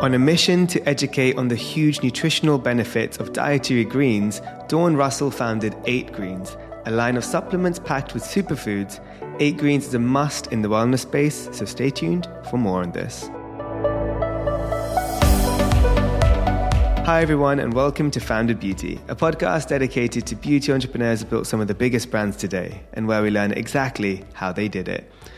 On a mission to educate on the huge nutritional benefits of dietary greens, Dawn Russell founded 8 Greens, a line of supplements packed with superfoods. 8 Greens is a must in the wellness space, so stay tuned for more on this. Hi, everyone, and welcome to Founded Beauty, a podcast dedicated to beauty entrepreneurs who built some of the biggest brands today and where we learn exactly how they did it.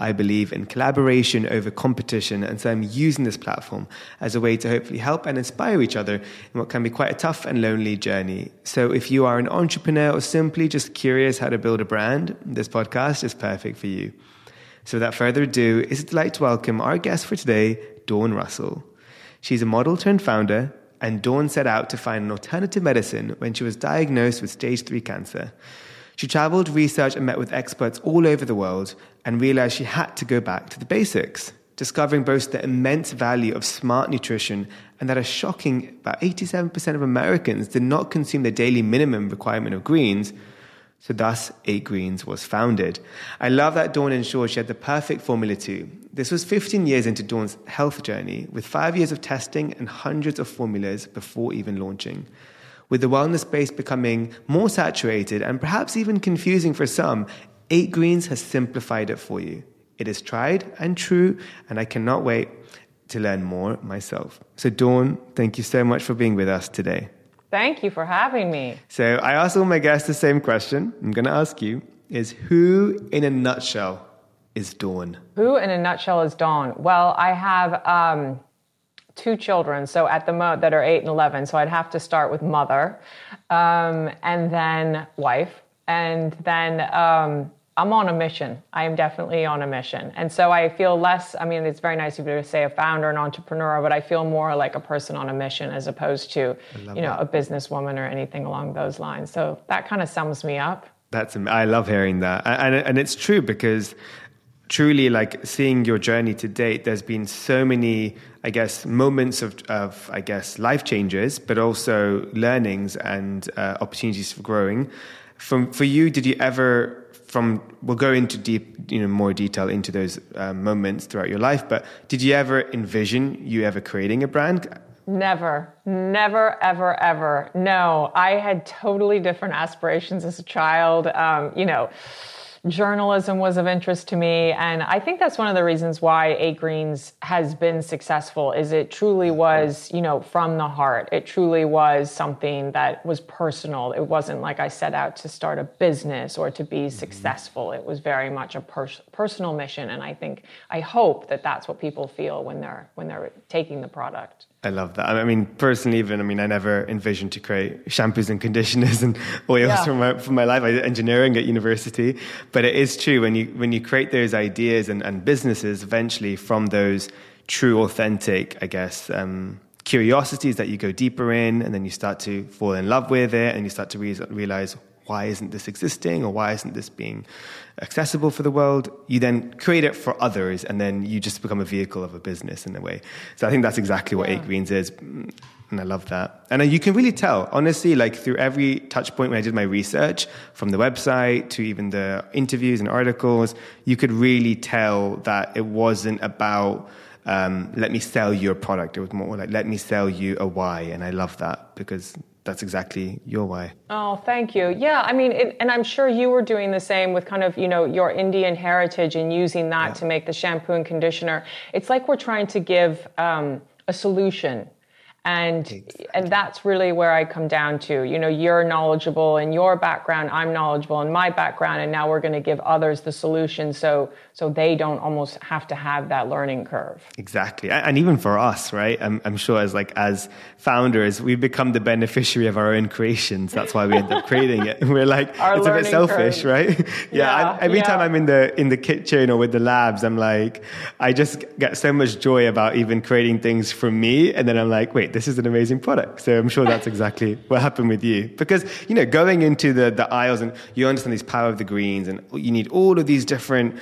I believe in collaboration over competition, and so I'm using this platform as a way to hopefully help and inspire each other in what can be quite a tough and lonely journey. So, if you are an entrepreneur or simply just curious how to build a brand, this podcast is perfect for you. So, without further ado, it's a delight to welcome our guest for today, Dawn Russell. She's a model turned founder, and Dawn set out to find an alternative medicine when she was diagnosed with stage 3 cancer. She traveled, researched, and met with experts all over the world and realized she had to go back to the basics, discovering both the immense value of smart nutrition and that a shocking about 87% of Americans did not consume the daily minimum requirement of greens. So, thus, 8 Greens was founded. I love that Dawn ensured she had the perfect formula too. This was 15 years into Dawn's health journey, with five years of testing and hundreds of formulas before even launching. With the wellness space becoming more saturated and perhaps even confusing for some, 8 Greens has simplified it for you. It is tried and true, and I cannot wait to learn more myself. So, Dawn, thank you so much for being with us today. Thank you for having me. So I asked all my guests the same question. I'm going to ask you is who in a nutshell is Dawn? Who in a nutshell is Dawn? Well, I have um, two children, so at the moment that are eight and eleven. So I'd have to start with mother, um, and then wife, and then um, I'm on a mission. I am definitely on a mission. And so I feel less, I mean, it's very nice of you to say a founder, an entrepreneur, but I feel more like a person on a mission as opposed to, you know, that. a businesswoman or anything along those lines. So that kind of sums me up. That's, I love hearing that. And, and it's true because truly like seeing your journey to date, there's been so many, I guess, moments of, of I guess, life changes, but also learnings and uh, opportunities for growing. From, for you, did you ever from we'll go into deep you know more detail into those uh, moments throughout your life but did you ever envision you ever creating a brand? Never. Never ever ever. No. I had totally different aspirations as a child. Um, you know journalism was of interest to me and i think that's one of the reasons why 8 greens has been successful is it truly was you know from the heart. It truly was something that was personal. It wasn't like i set out to start a business or to be mm-hmm. successful. It was very much a pers- personal mission and i think i hope that that's what people feel when they're when they're taking the product I love that. I mean, personally, even I mean, I never envisioned to create shampoos and conditioners and oils yeah. for my for my life. I did engineering at university, but it is true when you when you create those ideas and, and businesses eventually from those true, authentic, I guess, um, curiosities that you go deeper in, and then you start to fall in love with it, and you start to re- realize why isn't this existing or why isn't this being accessible for the world you then create it for others and then you just become a vehicle of a business in a way so i think that's exactly what yeah. 8 greens is and i love that and you can really tell honestly like through every touch point when i did my research from the website to even the interviews and articles you could really tell that it wasn't about um, let me sell you a product. It was more like, let me sell you a why. And I love that because that's exactly your way. Oh, thank you. Yeah, I mean, it, and I'm sure you were doing the same with kind of, you know, your Indian heritage and using that yeah. to make the shampoo and conditioner. It's like we're trying to give um, a solution and exactly. and that's really where i come down to you know you're knowledgeable in your background i'm knowledgeable in my background and now we're going to give others the solution so so they don't almost have to have that learning curve. Exactly. And even for us right? I'm, I'm sure as like as founders we become the beneficiary of our own creations. That's why we end up creating it. We're like our it's a bit selfish curve. right? Yeah, yeah. every yeah. time i'm in the in the kitchen or with the labs i'm like i just get so much joy about even creating things for me and then i'm like wait this is an amazing product. So I'm sure that's exactly what happened with you. Because, you know, going into the, the aisles and you understand these power of the greens and you need all of these different,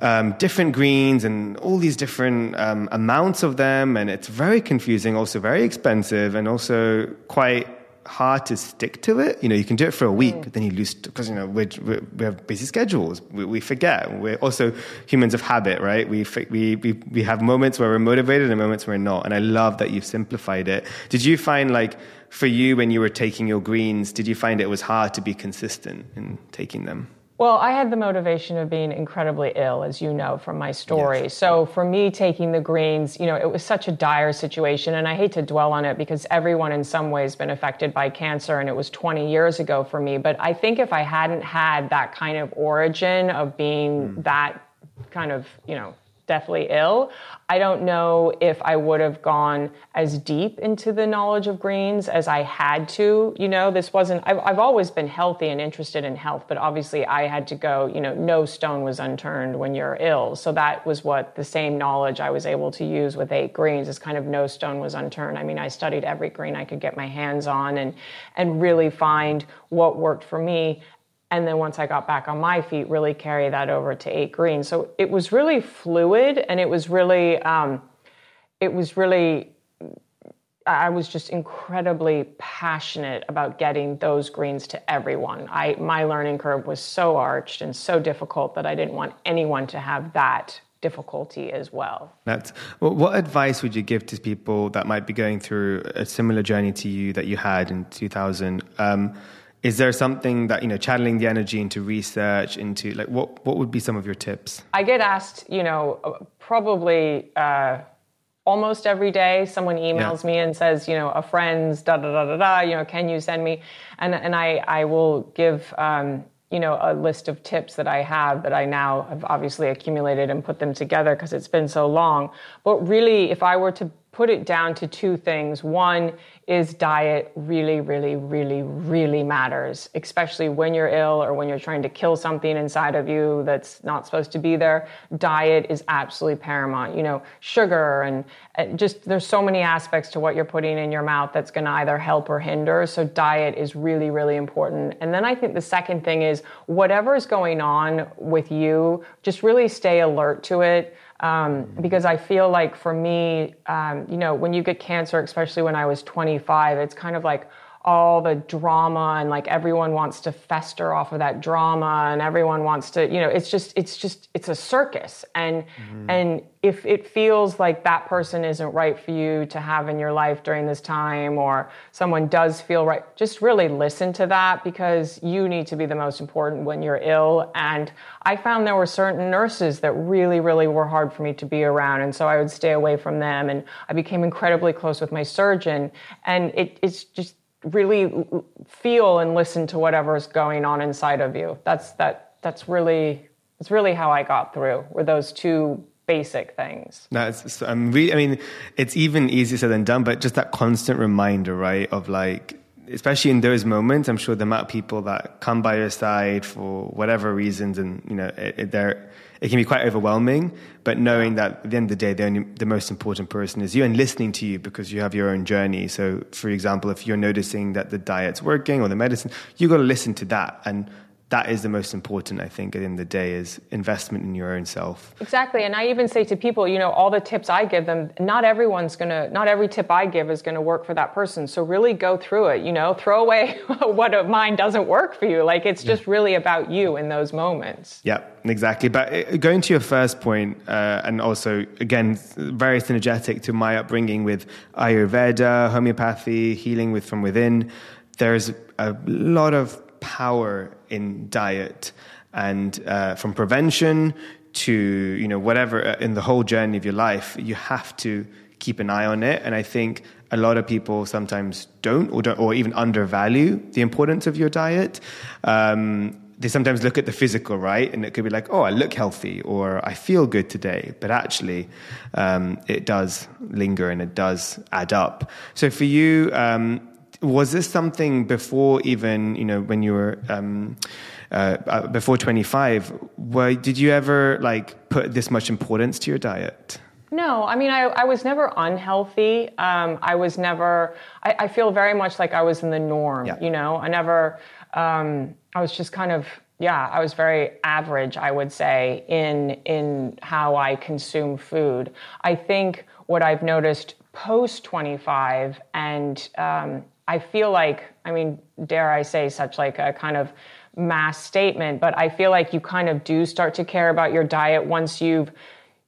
um, different greens and all these different um, amounts of them. And it's very confusing, also very expensive and also quite hard to stick to it. You know, you can do it for a week, mm. then you lose because you know we we have busy schedules. We, we, forget. We're also humans of habit, right? We, we we we have moments where we're motivated and moments where we're not. And I love that you've simplified it. Did you find like for you when you were taking your greens, did you find it was hard to be consistent in taking them? Well, I had the motivation of being incredibly ill, as you know from my story. Yes. So for me, taking the greens, you know, it was such a dire situation. And I hate to dwell on it because everyone in some ways been affected by cancer. And it was 20 years ago for me. But I think if I hadn't had that kind of origin of being mm. that kind of, you know, deathly ill. I don't know if I would have gone as deep into the knowledge of greens as I had to. You know, this wasn't, I've, I've always been healthy and interested in health, but obviously I had to go, you know, no stone was unturned when you're ill. So that was what the same knowledge I was able to use with eight greens is kind of no stone was unturned. I mean, I studied every green I could get my hands on and, and really find what worked for me and then once I got back on my feet, really carry that over to eight green. So it was really fluid, and it was really, um, it was really, I was just incredibly passionate about getting those greens to everyone. I my learning curve was so arched and so difficult that I didn't want anyone to have that difficulty as well. That's well, what advice would you give to people that might be going through a similar journey to you that you had in 2000? Um, is there something that you know channeling the energy into research into like what what would be some of your tips? I get asked you know probably uh, almost every day someone emails yeah. me and says you know a friend's da da da da da you know can you send me? And and i i will give um, you know a list of tips that i have that i now have obviously accumulated and put them together because it's been so long. But really if i were to put it down to two things. One is diet really, really, really, really matters, especially when you're ill or when you're trying to kill something inside of you that's not supposed to be there. Diet is absolutely paramount. You know, sugar and, just there's so many aspects to what you're putting in your mouth that's going to either help or hinder. So diet is really, really important. And then I think the second thing is whatever is going on with you, just really stay alert to it. Um, because I feel like for me, um, you know, when you get cancer, especially when I was 25, it's kind of like, all the drama and like everyone wants to fester off of that drama and everyone wants to you know it's just it's just it's a circus. And mm-hmm. and if it feels like that person isn't right for you to have in your life during this time or someone does feel right just really listen to that because you need to be the most important when you're ill. And i found there were certain nurses that really really were hard for me to be around. And so i would stay away from them. And i became incredibly close with my surgeon. And it, it's just really feel and listen to whatever is going on inside of you. That's that. That's really. It's really how I got through. Were those two basic things? That's I'm really. I mean, it's even easier said than done. But just that constant reminder, right, of like. Especially in those moments, I'm sure the amount of people that come by your side for whatever reasons, and you know, it, it, they're it can be quite overwhelming. But knowing that at the end of the day, the, only, the most important person is you and listening to you because you have your own journey. So, for example, if you're noticing that the diet's working or the medicine, you've got to listen to that and that is the most important, I think, at the end of the day, is investment in your own self. Exactly. And I even say to people, you know, all the tips I give them, not everyone's going to, not every tip I give is going to work for that person. So really go through it, you know, throw away what of mine doesn't work for you. Like it's just yeah. really about you in those moments. Yeah, exactly. But uh, going to your first point, uh, and also, again, very synergetic to my upbringing with Ayurveda, homeopathy, healing with from within, there's a lot of power in diet and uh, from prevention to you know whatever uh, in the whole journey of your life you have to keep an eye on it. And i think a lot of people sometimes don't or don't or even undervalue the importance of your diet. Um, they sometimes look at the physical right? And it could be like oh i look healthy or i feel good today. But actually um, it does linger and it does add up. So for you um, was this something before even you know when you were um, uh, uh, before 25 where did you ever like put this much importance to your diet No, I mean, I, I was never unhealthy. Um, I was never, I, I, feel very much like I was in the norm, yeah. you know? I never, um, I was just kind of, yeah, I was very average, I would say, in, in how I consume food. I think what I've noticed post 25, and um, I feel like, I mean, dare I say, such like a kind of mass statement, but I feel like you kind of do start to care about your diet once you've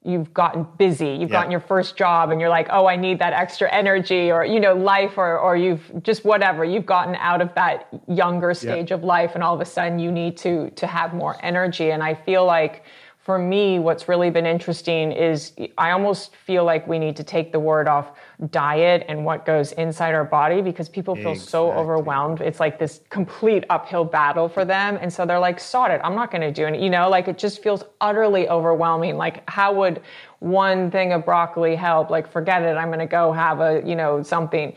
you've gotten busy you've yeah. gotten your first job and you're like oh i need that extra energy or you know life or or you've just whatever you've gotten out of that younger stage yeah. of life and all of a sudden you need to to have more energy and i feel like for me, what's really been interesting is I almost feel like we need to take the word off diet and what goes inside our body because people feel exactly. so overwhelmed. It's like this complete uphill battle for them. And so they're like, sod it, I'm not going to do it. You know, like it just feels utterly overwhelming. Like, how would one thing of broccoli help? Like, forget it, I'm going to go have a, you know, something.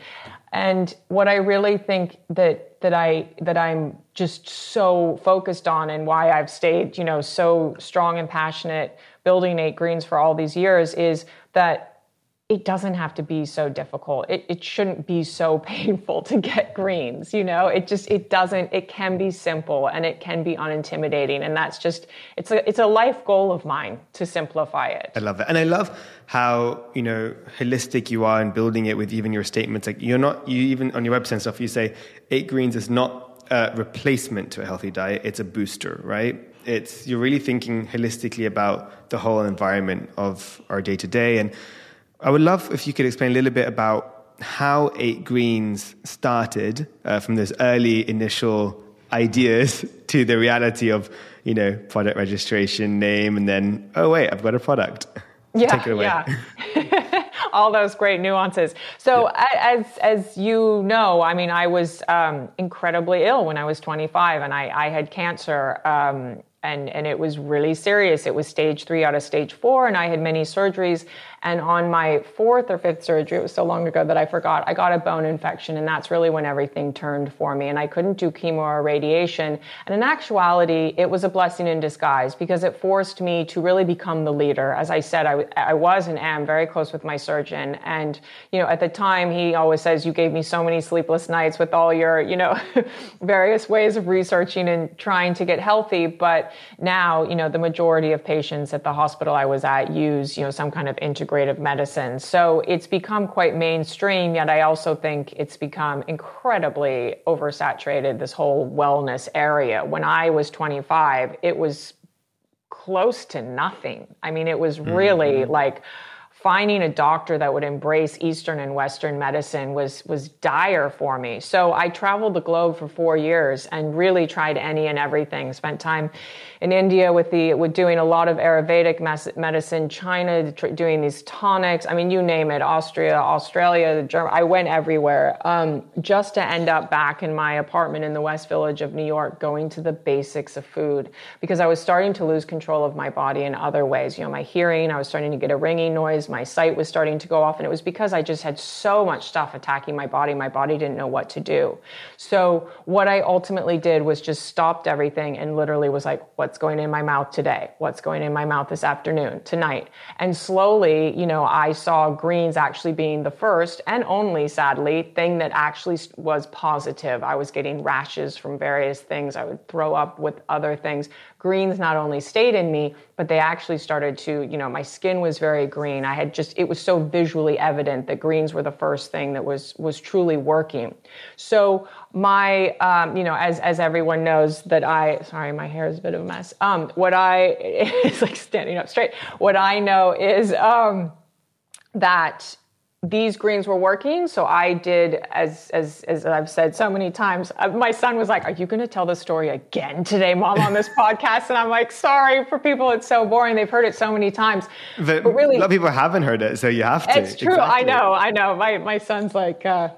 And what I really think that that I that I'm just so focused on and why I've stayed, you know, so strong and passionate building Eight Greens for all these years is that it doesn't have to be so difficult. It, it shouldn't be so painful to get greens, you know? It just, it doesn't, it can be simple and it can be unintimidating. And that's just, it's a, it's a life goal of mine to simplify it. I love it. And I love how, you know, holistic you are in building it with even your statements. Like you're not, you even on your website and stuff, you say eight greens is not a replacement to a healthy diet. It's a booster, right? It's, you're really thinking holistically about the whole environment of our day to day. And, I would love if you could explain a little bit about how Eight Greens started uh, from those early initial ideas to the reality of, you know, product registration, name, and then, oh, wait, I've got a product. Yeah, Take it away. Yeah. All those great nuances. So, yeah. as as you know, I mean, I was um, incredibly ill when I was 25, and I, I had cancer. Um, and, and it was really serious. It was stage three out of stage four, and I had many surgeries. And on my fourth or fifth surgery, it was so long ago that I forgot, I got a bone infection, and that's really when everything turned for me. And I couldn't do chemo or radiation. And in actuality, it was a blessing in disguise because it forced me to really become the leader. As I said, I, I was and am very close with my surgeon. And, you know, at the time, he always says, You gave me so many sleepless nights with all your, you know, various ways of researching and trying to get healthy. But now, you know, the majority of patients at the hospital I was at use, you know, some kind of integrated integrative medicine. So it's become quite mainstream, yet I also think it's become incredibly oversaturated, this whole wellness area. When I was 25, it was close to nothing. I mean, it was really mm-hmm. like, finding a doctor that would embrace Eastern and Western medicine was was dire for me. So I traveled the globe for four years and really tried any and everything. Spent time in India with the with doing a lot of Ayurvedic medicine, China doing these tonics. I mean, you name it. Austria, Australia, Germany. I went everywhere um, just to end up back in my apartment in the West Village of New York, going to the basics of food because I was starting to lose control of my body in other ways. You know, my hearing. I was starting to get a ringing noise my sight was starting to go off, and it was because I just had so much stuff attacking my body. My body didn't know what to do. So, what I ultimately did was just stopped everything and literally was like, what's going in my mouth today? What's going in my mouth this afternoon, tonight? And slowly, you know, I saw greens actually being the first and only, sadly, thing that actually was positive. I was getting rashes from various things. I would throw up with other things greens not only stayed in me, but they actually started to, you know, my skin was very green. I had just, it was so visually evident that greens were the first thing that was, was truly working. So my, um, you know, as, as everyone knows that I, sorry, my hair is a bit of a mess. Um, what I, it's like standing up straight. What I know is, um, that these greens were working. So I did, as as as I've said so many times. Uh, my son was like, "Are you going to tell the story again today, Mom, on this podcast?" And I'm like, "Sorry for people. It's so boring. They've heard it so many times." But, but really, a lot of people haven't heard it, so you have to. It's true. Exactly. I know. I know. My my son's like. Uh,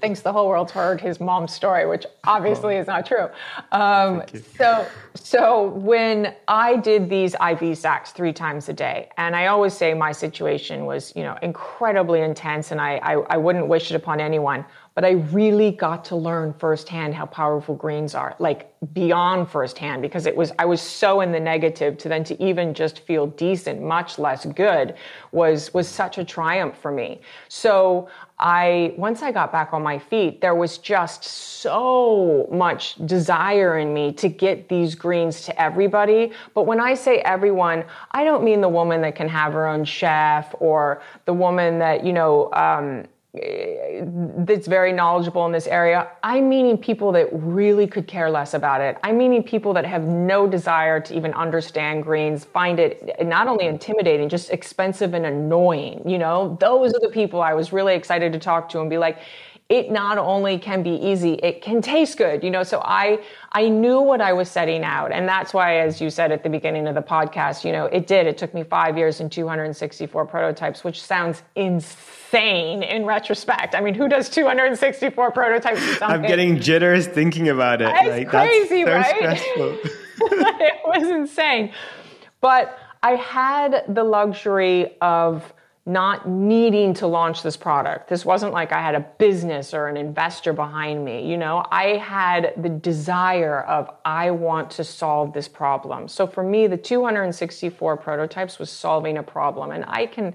thinks the whole world's heard his mom's story, which obviously oh. is not true. Um, so, so when I did these IV sacs three times a day, and I always say my situation was, you know, incredibly intense, and I, I, I wouldn't wish it upon anyone. But I really got to learn firsthand how powerful greens are, like beyond firsthand, because it was I was so in the negative to then to even just feel decent, much less good, was was such a triumph for me. So I once I got back on my feet, there was just so much desire in me to get these greens to everybody. But when I say everyone, I don't mean the woman that can have her own chef or the woman that you know. Um, that's very knowledgeable in this area. I'm meaning people that really could care less about it. I'm meaning people that have no desire to even understand greens, find it not only intimidating, just expensive and annoying. You know, those are the people I was really excited to talk to and be like, it not only can be easy, it can taste good. You know, so I I knew what I was setting out. And that's why, as you said at the beginning of the podcast, you know, it did. It took me five years and 264 prototypes, which sounds insane in retrospect. I mean, who does 264 prototypes I'm getting jitters thinking about it. It's like, crazy, that's so right? it was insane. But I had the luxury of not needing to launch this product. This wasn't like I had a business or an investor behind me. You know, I had the desire of, I want to solve this problem. So for me, the 264 prototypes was solving a problem. And I can,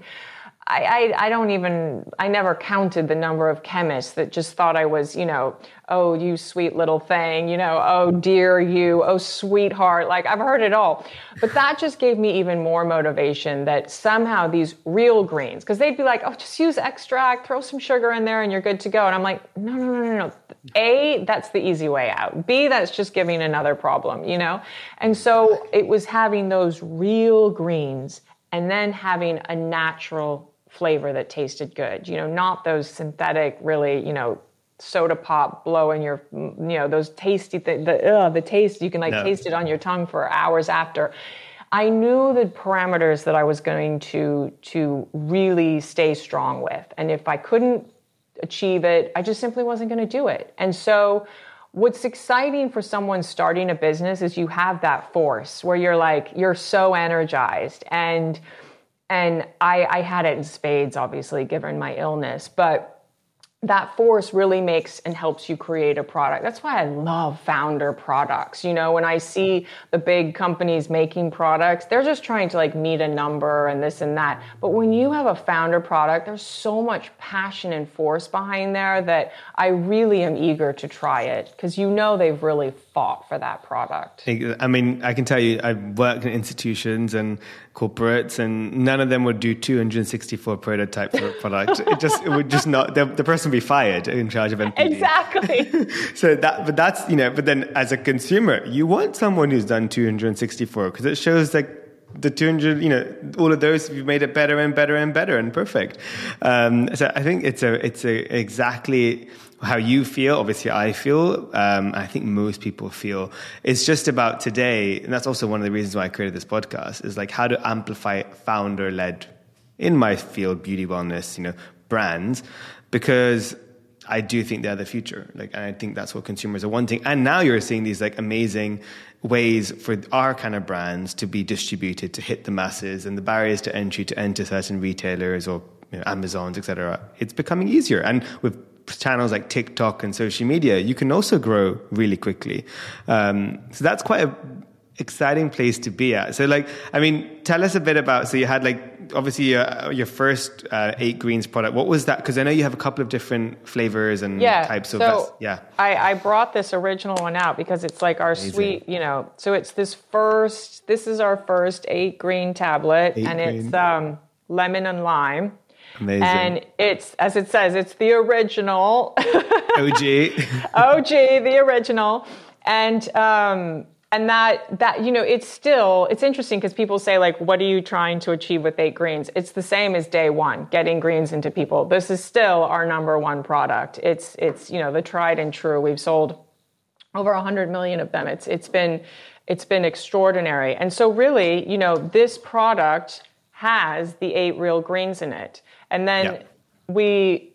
I, I, I, don't even, I never counted the number of chemists that just thought I was, you know, oh, you sweet little thing, you know, oh, dear you, oh, sweetheart. Like, I've heard it all. But that just gave me even more motivation that somehow these real greens, because they'd be like, oh, just use extract, throw some sugar in there, and you're good to go. And I'm like, no, no, no, no, no. A, that's the easy way out. B, that's just giving another problem, you know? And so it was having those real greens and then having a natural flavor that tasted good. You know, not those synthetic, really, you know, soda pop blowing your, you know, those tasty, th- the, uh, the taste, you can like no. taste it on your tongue for hours after. I knew the parameters that I was going to to really stay strong with, and if I couldn't achieve it, I just simply wasn't going to do it. And so, what's exciting for someone starting a business is you have that force where you're like you're so energized and and I, I had it in spades, obviously, given my illness, but that force really makes and helps you create a product. That's why I love founder products. You know, when I see the big companies making products, they're just trying to like meet a number and this and that. But when you have a founder product, there's so much passion and force behind there that I really am eager to try it because you know they've really fought for that product. I mean, I can tell you, I've worked in institutions and corporates, and none of them would do 264 prototypes for a product. it just, it would just not. The, the person would be fired in charge of NPD. Exactly. so that, but that's you know, but then as a consumer, you want someone who's done 264 because it shows like the 200 you know all of those you've made it better and better and better and perfect um, so i think it's a it's a exactly how you feel obviously i feel um, i think most people feel it's just about today and that's also one of the reasons why i created this podcast is like how to amplify founder led in my field beauty wellness you know brands because I do think they're the future. Like, and I think that's what consumers are wanting. And now you're seeing these like amazing ways for our kind of brands to be distributed to hit the masses and the barriers to entry to enter certain retailers or you know, Amazons, etc. It's becoming easier, and with channels like TikTok and social media, you can also grow really quickly. Um, so that's quite a exciting place to be at. So, like, I mean, tell us a bit about. So, you had like obviously your, your first uh, eight greens product. What was that? Because I know you have a couple of different flavors and yeah, types of. So yeah, I, I brought this original one out because it's like our Amazing. sweet, you know. So it's this first. This is our first eight green tablet, eight and green. it's um, lemon and lime. Amazing. And it's, as it says, it's the original. OG. OG, the original. And um, and that that you know it's still it's interesting because people say like what are you trying to achieve with eight greens it's the same as day one getting greens into people this is still our number one product it's it's you know the tried and true we've sold over 100 million of them it's it's been it's been extraordinary and so really you know this product has the eight real greens in it and then yeah. we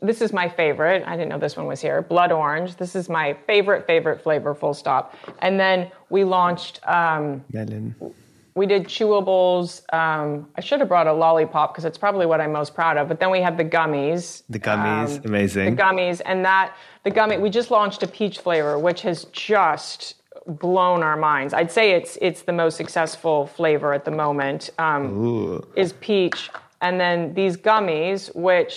this is my favorite. I didn't know this one was here. Blood orange. This is my favorite, favorite flavor, full stop. And then we launched. Um, melon. we did chewables. Um, I should have brought a lollipop because it's probably what I'm most proud of. But then we had the gummies. The gummies, Um, amazing. The gummies, and that the gummy. We just launched a peach flavor, which has just blown our minds. I'd say it's it's the most successful flavor at the moment. Um, Ooh. is peach, and then these gummies, which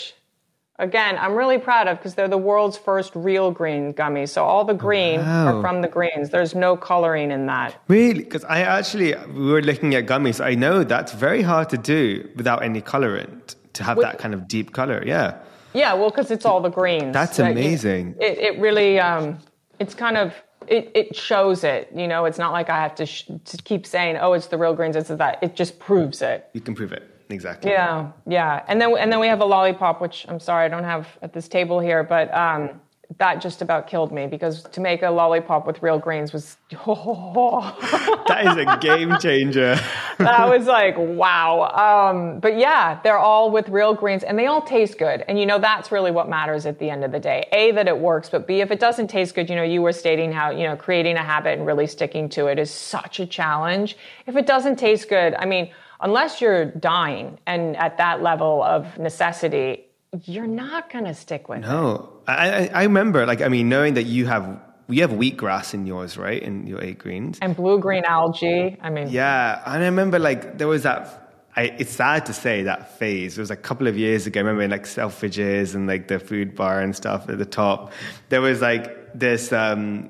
again I'm really proud of because they're the world's first real green gummies. So all the green Wow. are from the greens. There's no coloring in that. Really? Because I actually, we were looking at gummies. I know that's very hard to do without any colorant to have that kind of deep color. Yeah. Yeah, well, because it's all the greens. That's that you- amazing. it, it really, um, it's kind of, it, it shows it. You know, it's not like I have to, sh- to keep saying, oh, it's the real greens, it's that. It just proves it. You can prove it. Exactly. Yeah, yeah. And then, and then we have a lollipop, which I'm sorry I don't have at this table here, but um, that just about killed me because to make a lollipop with real greens was, That is a game changer. that was like wow um, but yeah they're all with real greens and they all taste good and you know that's really what matters at the end of the day a that it works but b if it doesn't taste good you know you were stating how you know creating a habit and really sticking to it is such a challenge if it doesn't taste good i mean unless you're dying and at that level of necessity you're not going to stick with it No, I, I, I remember, like, I mean, knowing that you have, you have wheatgrass in yours, right? In your eight greens. and blue green algae i mean Yeah, and I remember like there was that. I, it's sad to say that phase. It was a couple of years ago. I remember in like Selfridges and like the food bar and stuff at the top. There was like this um,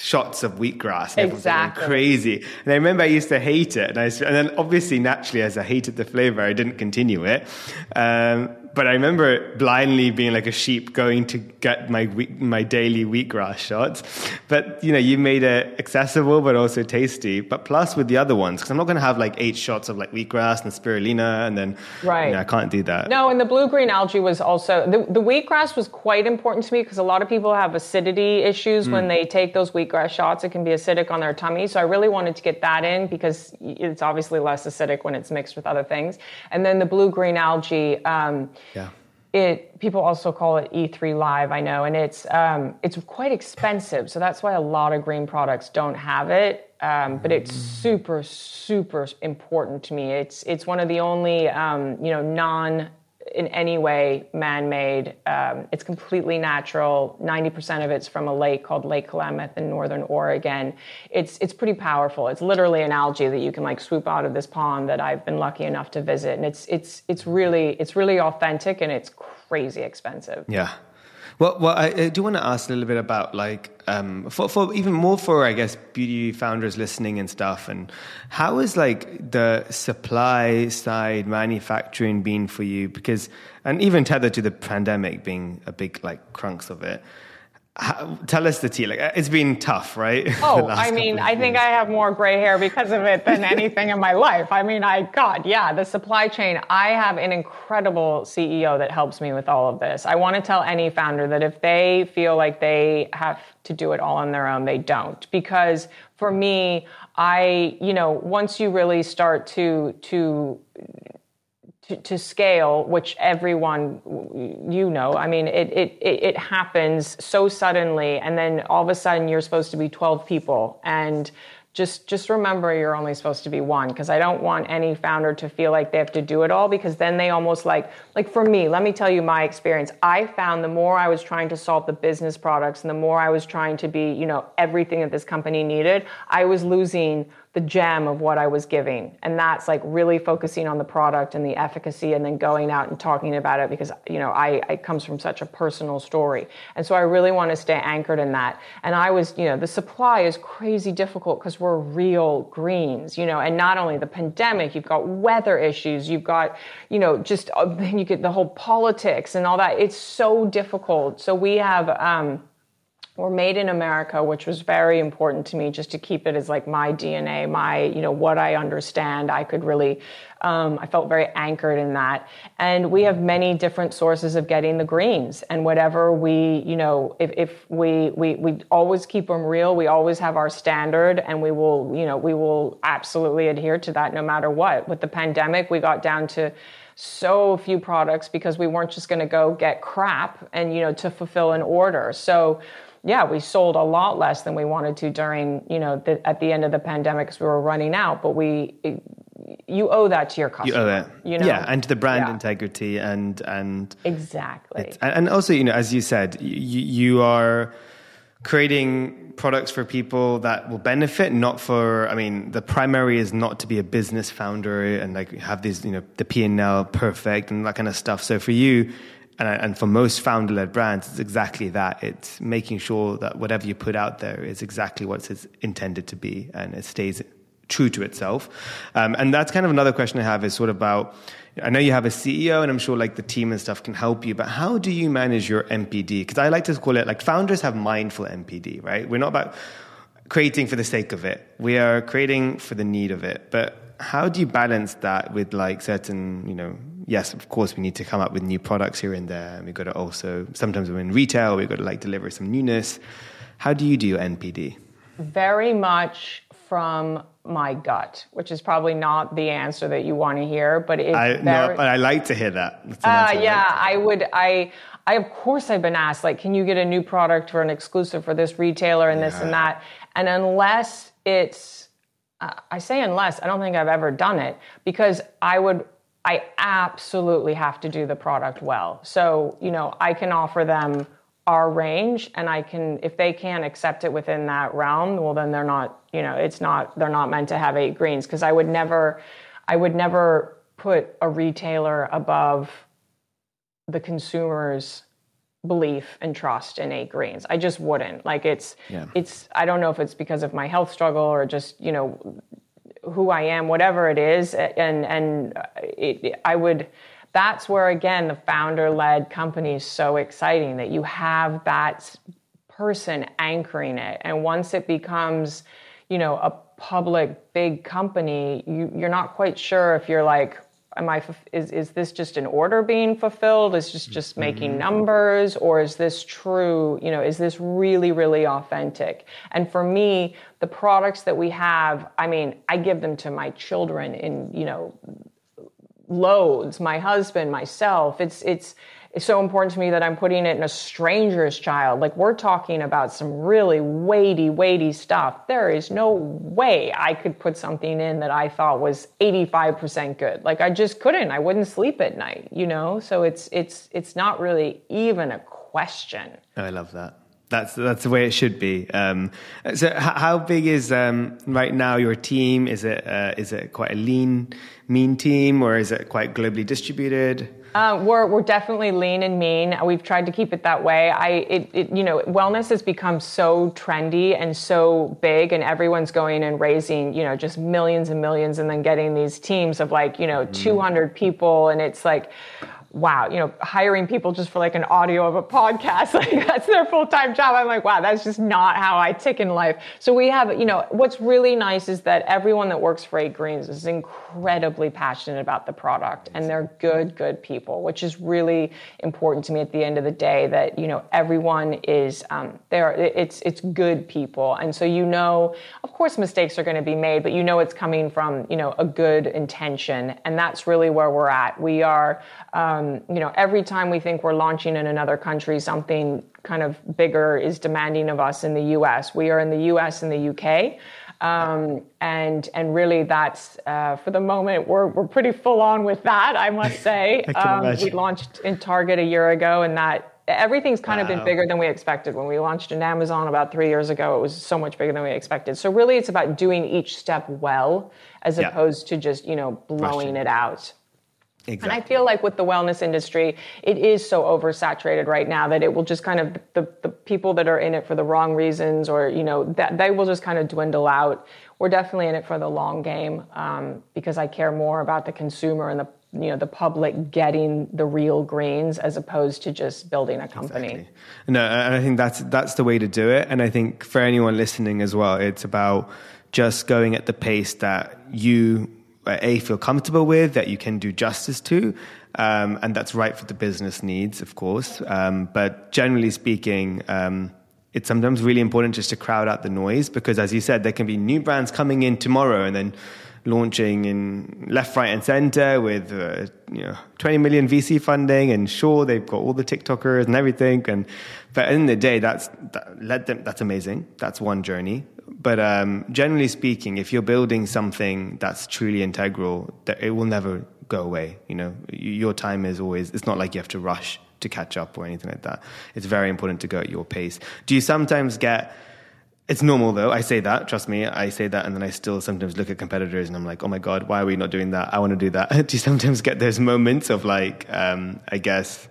shots of wheatgrass. And Exactly. crazy. And I remember I used to hate it, and I and then obviously naturally as I hated the flavor, I didn't continue it. Um, but I remember blindly being like a sheep going to get my wheat, my daily wheatgrass shots. But you know, you made it accessible but also tasty. But plus with the other ones, because I'm not going to have like eight shots of like wheatgrass and spirulina, and then Right. you know, I can't do that. No, and the blue green algae was also the, the wheatgrass was quite important to me because a lot of people have acidity issues when they take those wheatgrass shots. It can be acidic on their tummy. So I really wanted to get that in because it's obviously less acidic when it's mixed with other things. And then the blue green algae. Um, Yeah. it people also call it E3 Live, I know, and it's um, it's quite expensive, so that's why a lot of green products don't have it. Um, but it's super super important to me. It's it's one of the only um, you know non in any way man-made. Um, it's completely natural. Ninety percent of it's from a lake called Lake Klamath in northern Oregon. It's it's pretty powerful. It's literally an algae that you can like swoop out of this pond that I've been lucky enough to visit, and it's it's it's really it's really authentic and it's crazy expensive. Yeah. Well, well, I, I do want to ask a little bit about like um, for for even more for I guess beauty founders listening and stuff, and how is like the supply side manufacturing been for you? Because and even tethered to the pandemic being a big like crux of it. How, tell us the tea. Like uh, it's been tough, right? Oh, I mean, I think. I have more gray hair because of it than anything in my life. I mean, I, God, yeah, the supply chain. I have an incredible CEO that helps me with all of this. I want to tell any founder that if they feel like they have to do it all on their own, they don't. Because for me, I, you know, once you really start to, to, to, to scale, which everyone you know, I mean, it, it it happens so suddenly, and then all of a sudden you're supposed to be 12 people, and just just remember you're only supposed to be one because I don't want any founder to feel like they have to do it all because then they almost like like for me, let me tell you my experience. I found the more I was trying to solve the business products and the more I was trying to be, you know, everything that this company needed, I was losing the gem of what I was giving. And that's like really focusing on the product and the efficacy and then going out and talking about it because, you know, I, it comes from such a personal story. And so I really want to stay anchored in that. And I was, you know, the supply is crazy difficult because we're real greens, you know, and not only the pandemic, you've got weather issues, you've got, you know, just, then you get the whole politics and all that. It's so difficult. So we have, um, we're made in America, which was very important to me just to keep it as like my DNA, my, you know, what I understand. I could really, um, I felt very anchored in that. And we have many different sources of getting the greens and whatever we, you know, if, if we, we, we always keep them real, we always have our standard and we will, you know, we will absolutely adhere to that no matter what. With the pandemic, we got down to, so few products because we weren't just going to go get crap and you know to fulfill an order so yeah, we sold a lot less than we wanted to during, you know, the, at the end of the pandemic because we were running out. But we, you owe that to your customer. You owe it. You know? Yeah, and to the brand Yeah. integrity and and Exactly. and and also you know as you said you, you are creating products for people that will benefit not for i mean the primary is not to be a business founder and like have these you know the p&l perfect and that kind of stuff so for you and, and for most founder-led brands it's exactly that it's making sure that whatever you put out there is exactly what it's intended to be and it stays true to itself. Um, and that's kind of another question I have is sort of about, I know you have a CEO and I'm sure like the team and stuff can help you, but how do you manage your NPD? Because I like to call it like founders have mindful NPD, right? We're not about creating for the sake of it. We are creating for the need of it. But how do you balance that with like certain, you know, yes, of course we need to come up with new products here and there. And we've got to also, sometimes we're in retail, we've got to like deliver some newness. How do you do your NPD? very much from my gut, which is probably not the answer that you want to hear, but it's I, very, no, but I like to hear that. Uh, I yeah, like. I would. I, I of course I've been asked like, can you get a new product for an exclusive for this retailer and this and that, and unless it's, uh, I say unless I don't think I've ever done it because I would. I absolutely have to do the product well. So you know, I can offer them our range and I can if they can't accept it within that realm, well then they're not, you know, it's not they're not meant to have eight greens because I would never I would never put a retailer above the consumer's belief and trust in eight greens. I just wouldn't. Like it's Yeah. it's I don't know if it's because of my health struggle or just, you know, who I am, whatever it is, and and it, I would. That's where again the founder-led company is so exciting that you have that person anchoring it, and once it becomes, you know, a public big company, you, you're not quite sure if you're like, am I is is this just an order being fulfilled? Is just just making mm-hmm. numbers, or is this true? You know, is this really really authentic? And for me, the products that we have, I mean, I give them to my children in you know loads. My husband, myself. It's it's. It's so important to me that I'm putting it in a stranger's child. Like we're talking about some really weighty, weighty stuff. There is no way I could put something in that I thought was 85% good. Like I just couldn't. I wouldn't sleep at night, you know? So it's it's it's not really even a question. I love that. That's that's the way it should be. Um, so, h- how big is um, right now your team? Is it uh, is it quite a lean, mean team, or is it quite globally distributed? Uh, we're we're definitely lean and mean. We've tried to keep it that way. I it, it you know wellness has become so trendy and so big, and everyone's going and raising you know just millions and millions, and then getting these teams of like you know 200 people, and it's like. Wow, you know, hiring people just for like an audio of a podcast, like that's their full time job. I'm like, wow, that's just not how I tick in life. So we have, you know, what's really nice is that everyone that works for Eight Greens is incredibly passionate about the product and they're good, good people, which is really important to me at the end of the day that, you know, everyone is, um, there, it's, it's good people. And so, you know, of course, mistakes are going to be made, but you know, it's coming from, you know, a good intention. And that's really where we're at. We are, um, you know, every time we think we're launching in another country, something kind of bigger is demanding of us in the US. We are in the US and the UK. Um, and and really, that's uh, for the moment we're we're pretty full on with that. I must say, I um, we launched in Target a year ago, and that everything's kind of been bigger than we expected. When we launched in Amazon about three years ago, it was so much bigger than we expected. So really, it's about doing each step well, as Yeah. opposed to just you know blowing Rushing. it out. Exactly. And I feel like with the wellness industry, it is so oversaturated right now that it will just kind of the, the people that are in it for the wrong reasons, or you know, that they will just kind of dwindle out. We're definitely in it for the long game um, because I care more about the consumer and the you know the public getting the real greens as opposed to just building a company. Exactly. No, and I think that's that's the way to do it. And I think for anyone listening as well, it's about just going at the pace that you a feel comfortable with, that you can do justice to, um, and that's right for the business needs, of course. Um, but generally speaking. Um, it's sometimes really important just to crowd out the noise because, as you said, there can be new brands coming in tomorrow, and then launching in left, right, and center with uh, you know 20 million VC funding, and sure they've got all the TikTokers and everything, and but at the the day, that's that, let them. That's amazing. That's one journey. But um, generally speaking, if you're building something that's truly integral, that it will never go away. You know, your time is always. It's not like you have to rush to catch up or anything like that. It's very important to go at your pace. Do you sometimes get it's normal though. I say that, trust me. I say that, and then I still sometimes look at competitors and I'm like, oh my God, why are we not doing that? I want to do that. do you sometimes get those moments of like, um, I guess,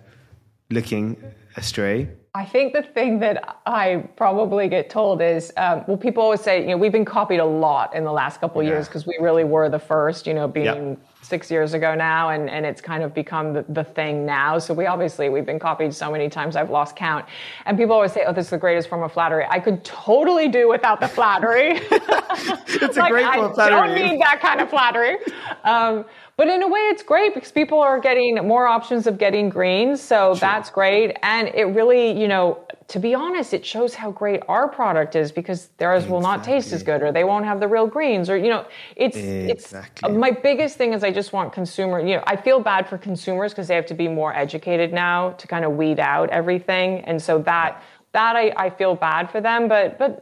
looking astray? I think the thing that I probably get told is, um, well, people always say, you know, we've been copied a lot in the last couple of yeah. years because we really were the first, you know, being yep six years ago now, and, and it's kind of become the, the thing now. So we obviously we've been copied so many times I've lost count. And people always say, "Oh, this is the greatest form of flattery." I could totally do without the flattery. it's a great form of flattery. I don't need that kind of flattery. Um, but in a way, it's great because people are getting more options of getting greens. So sure. that's great. And it really, you know, to be honest, it shows how great our product is because theirs exactly. will not taste as good or they won't have the real greens or, you know, it's, exactly. it's my biggest thing is I just want consumer, you know, I feel bad for consumers because they have to be more educated now to kind of weed out everything. And so that, that I, I feel bad for them, but, but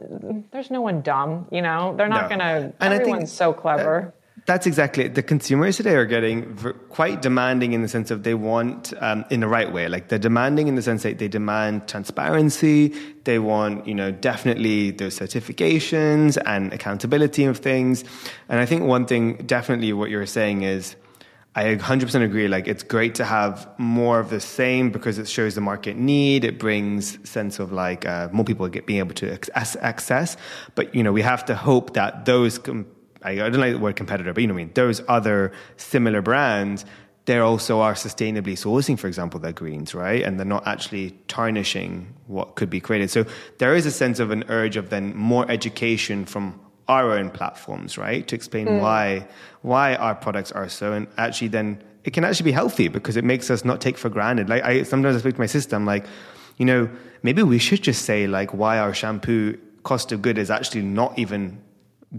there's no one dumb, you know, they're not no. going to, And everyone's so clever. That's exactly it. The consumers today are getting quite demanding in the sense of they want, um, in the right way. Like they're demanding in the sense that they demand transparency. They want, you know, definitely those certifications and accountability of things. And I think one thing, definitely what you're saying is, I 100% agree. Like, it's great to have more of the same because it shows the market need. It brings sense of like uh, more people get, being able to access. But you know, we have to hope that those I don't like the word competitor, but you know what I mean. Those other similar brands, they also are sustainably sourcing, for example, their greens, right? And they're not actually tarnishing what could be created. So there is a sense of an urge of then more education from our own platforms, right? To explain mm. why why our products are so and actually then it can actually be healthy because it makes us not take for granted. Like I sometimes I speak to my sister, I'm like, you know, maybe we should just say like why our shampoo cost of good is actually not even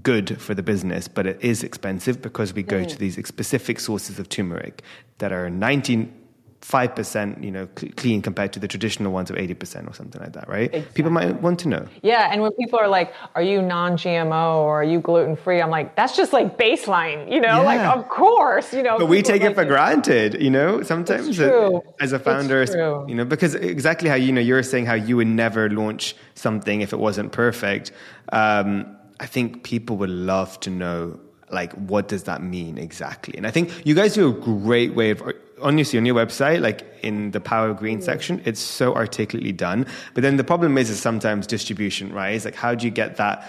good for the business, but it is expensive because we go mm. to these specific sources of turmeric that are 95% you know clean compared to the traditional ones of 80% or something like that right? Exactly. people might want to know. Yeah and when people are like are you non-gmo or are you gluten-free? I'm like that's just like baseline you know? Yeah. like of course you know but we take it for granted you know? Sometimes as a founder you know because exactly how you know you're saying how you would never launch something if it wasn't perfect um, I think people would love to know like what does that mean exactly? And i think you guys do a great way of honestly on your website like in the power green section it's so articulately done. But then the problem is is sometimes distribution right? It's like how do you get that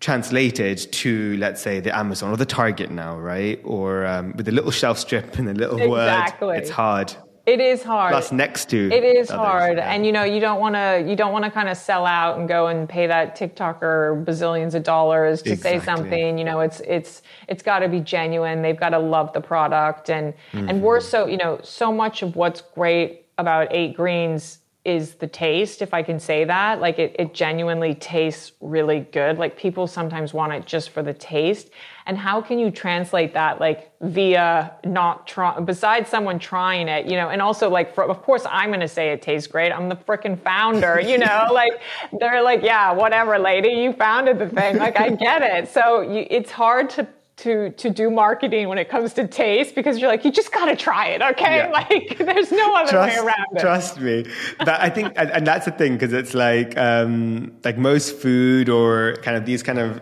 translated to let's say the amazon or the target now right? Or um, with a little shelf strip and a little exactly. word it's hard it is hard. Plus next to it is others, hard, yeah. and you know you don't want to you don't want to kind of sell out and go and pay that TikToker bazillions of dollars to exactly. say something. You know, it's it's it's got to be genuine. They've got to love the product, and mm-hmm. and we're so you know so much of what's great about Eight Greens is the taste, if I can say that. Like it, it genuinely tastes really good. Like people sometimes want it just for the taste. And how can you translate that like via not try, besides someone trying it, you know, and also like, for, of course I'm going to say it tastes great. I'm the freaking founder, you know, like they're like, yeah, whatever, lady, you founded the thing. Like I get it. So you, it's hard to to to do marketing when it comes to taste because you're like you just got to try it okay? Yeah. like there's no other trust, way around it. trust me. That i think and, and, that's the thing because it's like um like most food or kind of these kind of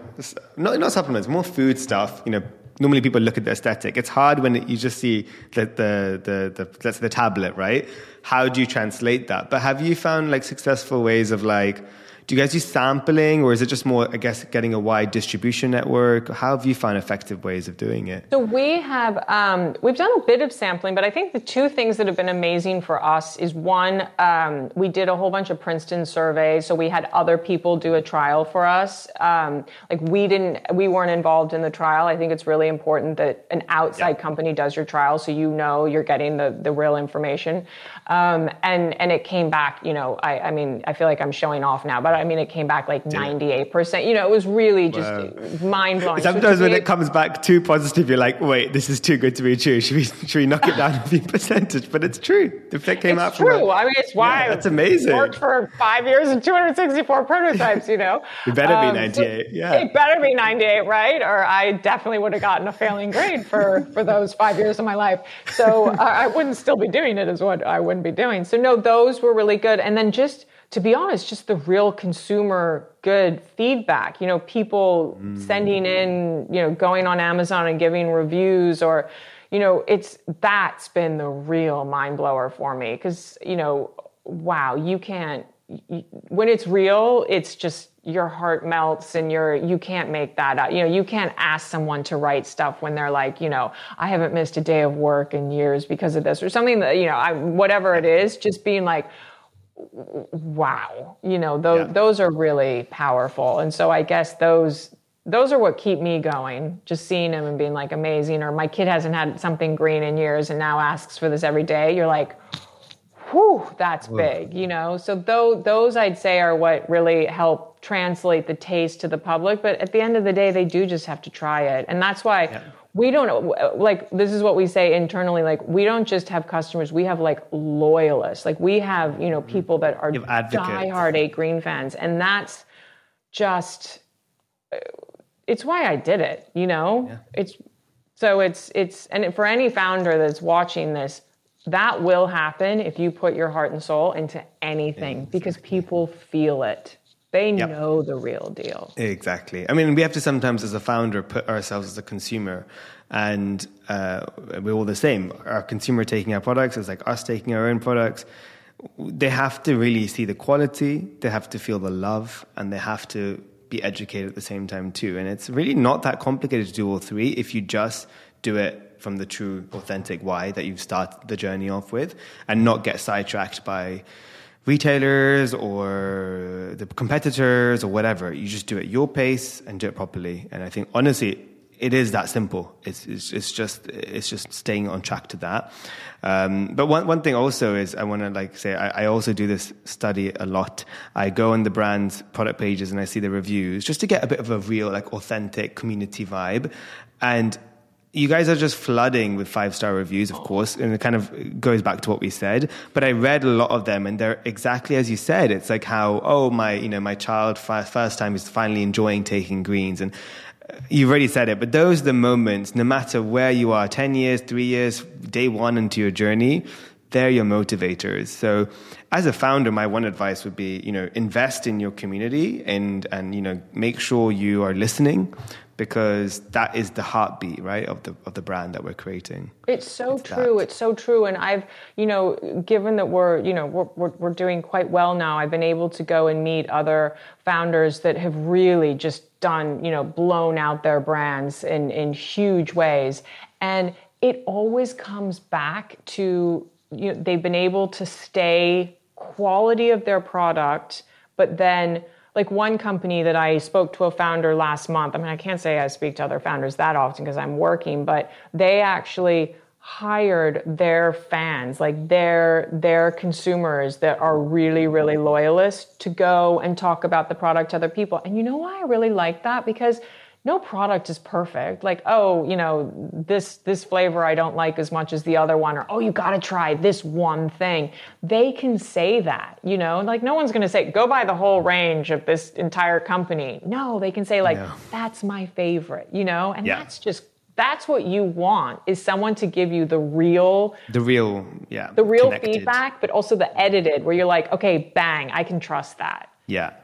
not not supplements more food stuff you know normally people look at the aesthetic. It's hard when you just see the the the, the let's say the tablet right? How do you translate that? But have you found like successful ways of like do you guys do sampling or is it just more, I guess, getting a wide distribution network? How have you found effective ways of doing it? So we have, um, we've done a bit of sampling, but I think the two things that have been amazing for us is one, um, we did a whole bunch of Princeton surveys. So we had other people do a trial for us. Um, like we didn't, we weren't involved in the trial. I think it's really important that an outside company does your trial so you know you're getting the, the real information. Um, and, and it came back, you know, I, I mean, I feel like I'm showing off now, but I mean, it came back like 98%. You know, it was really just wow. mind blowing. Sometimes so when it comes back too positive, you're like, wait, this is too good to be true. Should we, should we knock it down a few percentage? But it's true. The fit came it's out true. I mean, it's why yeah, that's amazing. worked for five years and 264 prototypes, you know. it better um, be 98. So yeah. It better be 98, right? Or I definitely would have gotten a failing grade for, for those five years of my life. So uh, I wouldn't still be doing it, is what I wouldn't be doing. So, no, those were really good. And then just, to be honest, just the real consumer good feedback. You know, people mm. sending in, you know, going on Amazon and giving reviews or, you know, it's that's been the real mind blower for me because, you know, wow, you can't, you, when it's real, it's just your heart melts and you're you can't make that up. You know, you can't ask someone to write stuff when they're like, you know, I haven't missed a day of work in years because of this or something that, you know, I, whatever it is, just being like, wow, you know, those, yeah. those are really powerful. And so I guess those, those are what keep me going. Just seeing them and being like amazing. Or my kid hasn't had something green in years and now asks for this every day. You're like, whew, that's big, you know? So those, those I'd say are what really help translate the taste to the public. But at the end of the day, they do just have to try it. And that's why yeah we don't like this is what we say internally like we don't just have customers we have like loyalists like we have you know mm-hmm. people that are diehard eight green fans and that's just uh, it's why i did it you know yeah. it's so it's it's and for any founder that's watching this that will happen if you put your heart and soul into anything yeah, because people feel it they yep. know the real deal. Exactly. I mean, we have to sometimes, as a founder, put ourselves as a consumer, and uh, we're all the same. Our consumer taking our products is like us taking our own products. They have to really see the quality, they have to feel the love, and they have to be educated at the same time too. And it's really not that complicated to do all three if you just do it from the true, authentic why that you've started the journey off with, and not get sidetracked by retailers or the competitors or whatever. You just do it your pace and do it properly. And I think honestly, it is that simple. It's, it's, it's just it's just staying on track to that. Um, but one one thing also is I want to like say I, I, also do this study a lot. I go on the brand's product pages and I see the reviews just to get a bit of a real like authentic community vibe. And you guys are just flooding with five star reviews, of course, and it kind of goes back to what we said. But I read a lot of them, and they're exactly as you said. It's like how, oh, my, you know, my child first time is finally enjoying taking greens, and uh, you've already said it. But those are the moments, no matter where you are, ten years, three years, day one into your journey, they're your motivators. So, as a founder, my one advice would be, you know, invest in your community and and you know, make sure you are listening because that is the heartbeat right of the of the brand that we're creating. It's so it's true. that. it's so true. And i've you know given that we're you know we're, we're, we're doing quite well now i've been able to go and meet other founders that have really just done you know blown out their brands in in huge ways. And it always comes back to you know they've been able to stay quality of their product but then like one company that I spoke to a founder last month. I mean, I can't say I speak to other founders that often because I'm working, but they actually hired their fans, like their their consumers that are really really loyalists to go and talk about the product to other people. And you know why I really like that because no product is perfect. Like, oh, you know, this this flavor I don't like as much as the other one, or oh, you got to try this one thing. They can say that, you know, like no one's going to say go buy the whole range of this entire company. No, they can say like yeah. that's my favorite, you know, and yeah. that's just that's what you want is someone to give you the real the real yeah the real connected. feedback but also the edited where you're like okay bang i can trust that yeah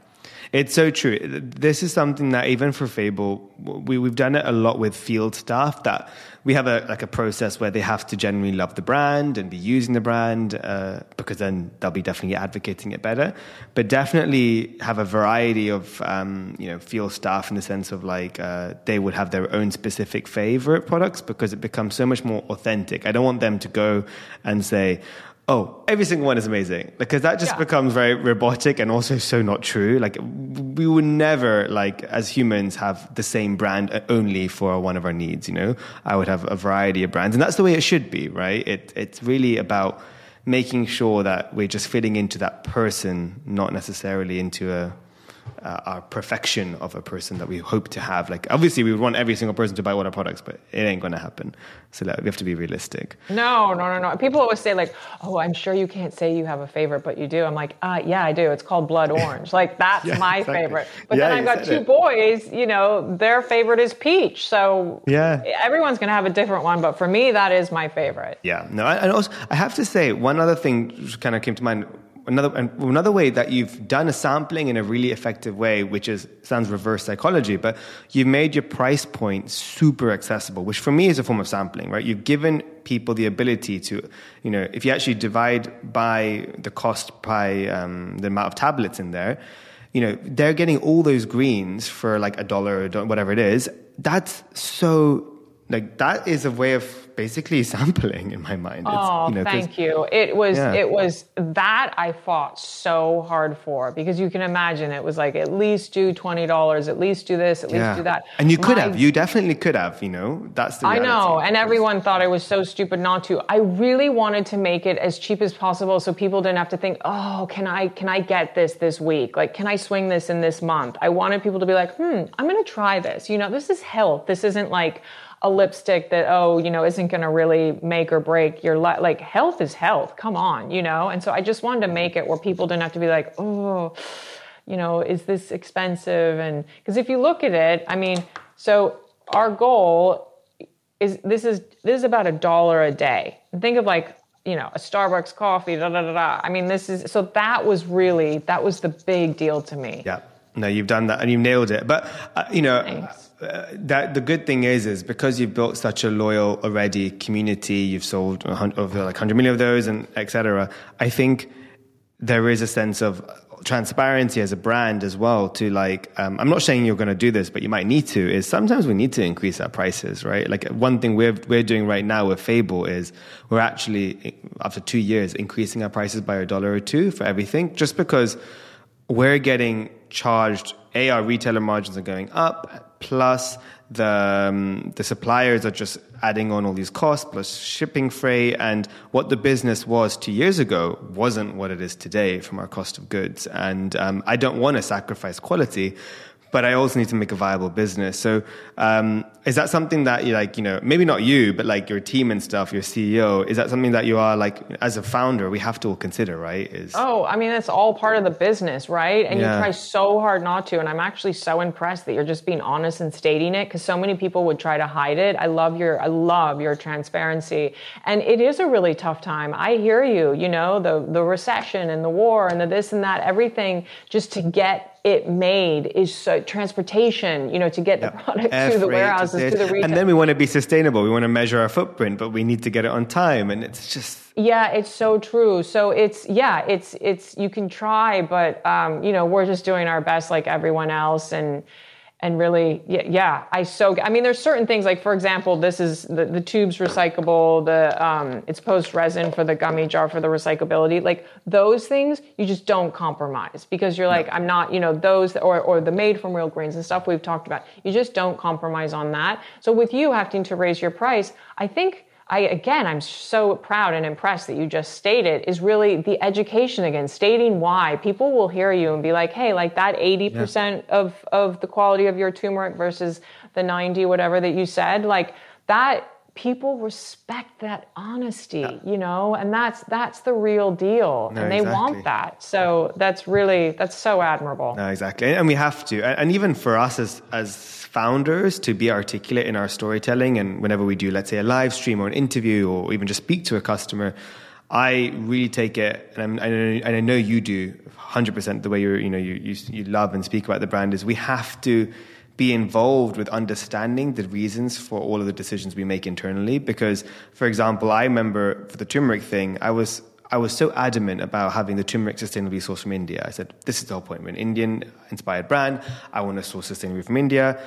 it's so true. This is something that even for Fable, we, we've done it a lot with field staff that we have a like a process where they have to genuinely love the brand and be using the brand uh, because then they'll be definitely advocating it better. But definitely have a variety of um, you know field staff in the sense of like uh, they would have their own specific favorite products because it becomes so much more authentic. I don't want them to go and say oh, every single one is amazing because that just yeah. becomes very robotic and also so not true. Like we would never, like as humans, have the same brand only for one of our needs. You know, I would have a variety of brands, and that's the way it should be, right? It, it's really about making sure that we're just fitting into that person, not necessarily into a uh, our perfection of a person that we hope to have. Like, obviously, we would want every single person to buy all our products, but it ain't going to happen. So like, we have to be realistic. No, no, no, no. People always say like, "Oh, I'm sure you can't say you have a favorite, but you do." I'm like, uh, "Yeah, I do. It's called Blood Orange. Like that's Yeah, my exactly. favorite." But Yeah, then I've got two it. boys. You know, their favorite is peach. So Yeah. everyone's gonna have a different one. But for me, that is my favorite. Yeah, no, I- and also I have to say one other thing kind of came to mind. Another and another way that you've done a sampling in a really effective way, which is sounds reverse psychology, but you've made your price point super accessible, which for me is a form of sampling, right? You've given people the ability to, you know, if you actually divide by the cost by um, the amount of tablets in there, you know, they're getting all those greens for like a dollar or whatever it is. That's so like that is a way of basically sampling in my mind. It's, Oh, you know, thank you. It was Yeah. it was that I fought so hard for because you can imagine it was like at least do twenty dollars, at least do this, at least Yeah. do that. And you could My have. You definitely could have. You know, that's the. I know, and everyone thought I was so stupid not to. I really wanted to make it as cheap as possible so people didn't have to think, "Oh, can I can I get this this week? Like can I swing this in this month?" I wanted people to be like, "Hmm, I'm going to try this." You know, this is health. This isn't like a lipstick that oh, you know, isn't going to really make or break your life. Like health is health. Come on, you know? And so I just wanted to make it where people didn't have to be like, "Oh, you know, is this expensive?" And because if you look at it, I mean, so our goal is this is this is about a dollar a day. And think of like you know a Starbucks coffee. Da da da da. I mean, this is so that was really that was the big deal to me. Yeah. No, you've done that and you've nailed it. But uh, you know, Thanks. Uh, that the good thing is, is because you've built such a loyal already community, you've sold over like 100 million of those, and etc. I think there is a sense of transparency as a brand as well. To like, um, I'm not saying you're going to do this, but you might need to. Is sometimes we need to increase our prices, right? Like one thing we're we're doing right now with Fable is we're actually after two years increasing our prices by a dollar or two for everything, just because we're getting charged. A, our retailer margins are going up, plus the um, the suppliers are just adding on all these costs, plus shipping freight, and what the business was two years ago wasn't what it is today from our cost of goods. And um, I don't want to sacrifice quality, but I also need to make a viable business. So, um, is that something that you like, you know, maybe not you, but like your team and stuff, your CEO, is that something that you are like, as a founder, we have to consider, right? Is Oh, I mean, that's all part of the business, right? And Yeah. you try so hard not to. And I'm actually so impressed that you're just being honest and stating it because so many people would try to hide it. I love your, I love your transparency. And it is a really tough time. I hear you, you know, the, the recession and the war and the this and that, everything just to get it made is so transportation, you know, to get the product Air to the warehouses, this. to the retail. And then we want to be sustainable. We want to measure our footprint, but we need to get it on time. And it's just, Yeah, it's so true. So it's yeah, it's it's you can try, but um, you know we're just doing our best like everyone else, and and really yeah, yeah I so I mean there's certain things like for example this is the the tubes recyclable, the um, it's post resin for the gummy jar for the recyclability. Like those things you just don't compromise because you're like I'm not you know those or or the made from real grains and stuff we've talked about. You just don't compromise on that. So with you having to raise your price, I think. I again, I'm so proud and impressed that you just stated is really the education again, stating why people will hear you and be like, hey, like that 80% of of the quality of your turmeric versus the 90 whatever that you said, like that people respect that honesty, you know, and that's that's the real deal, No, and they exactly. want that. So that's really that's so admirable. no, exactly. And we have to. And even for us as, as founders to be articulate in our storytelling and whenever we do, let's say, a live stream or an interview or even just speak to a customer, I really take it, and, I'm, know, and I know you do 100% the way you're, you know, you, you, you love and speak about the brand is we have to be involved with understanding the reasons for all of the decisions we make internally. Because, for example, I remember for the turmeric thing, I was I was so adamant about having the turmeric sustainably sourced from India. I said, this is the whole point. We're an Indian inspired brand. I want to source sustainably from India.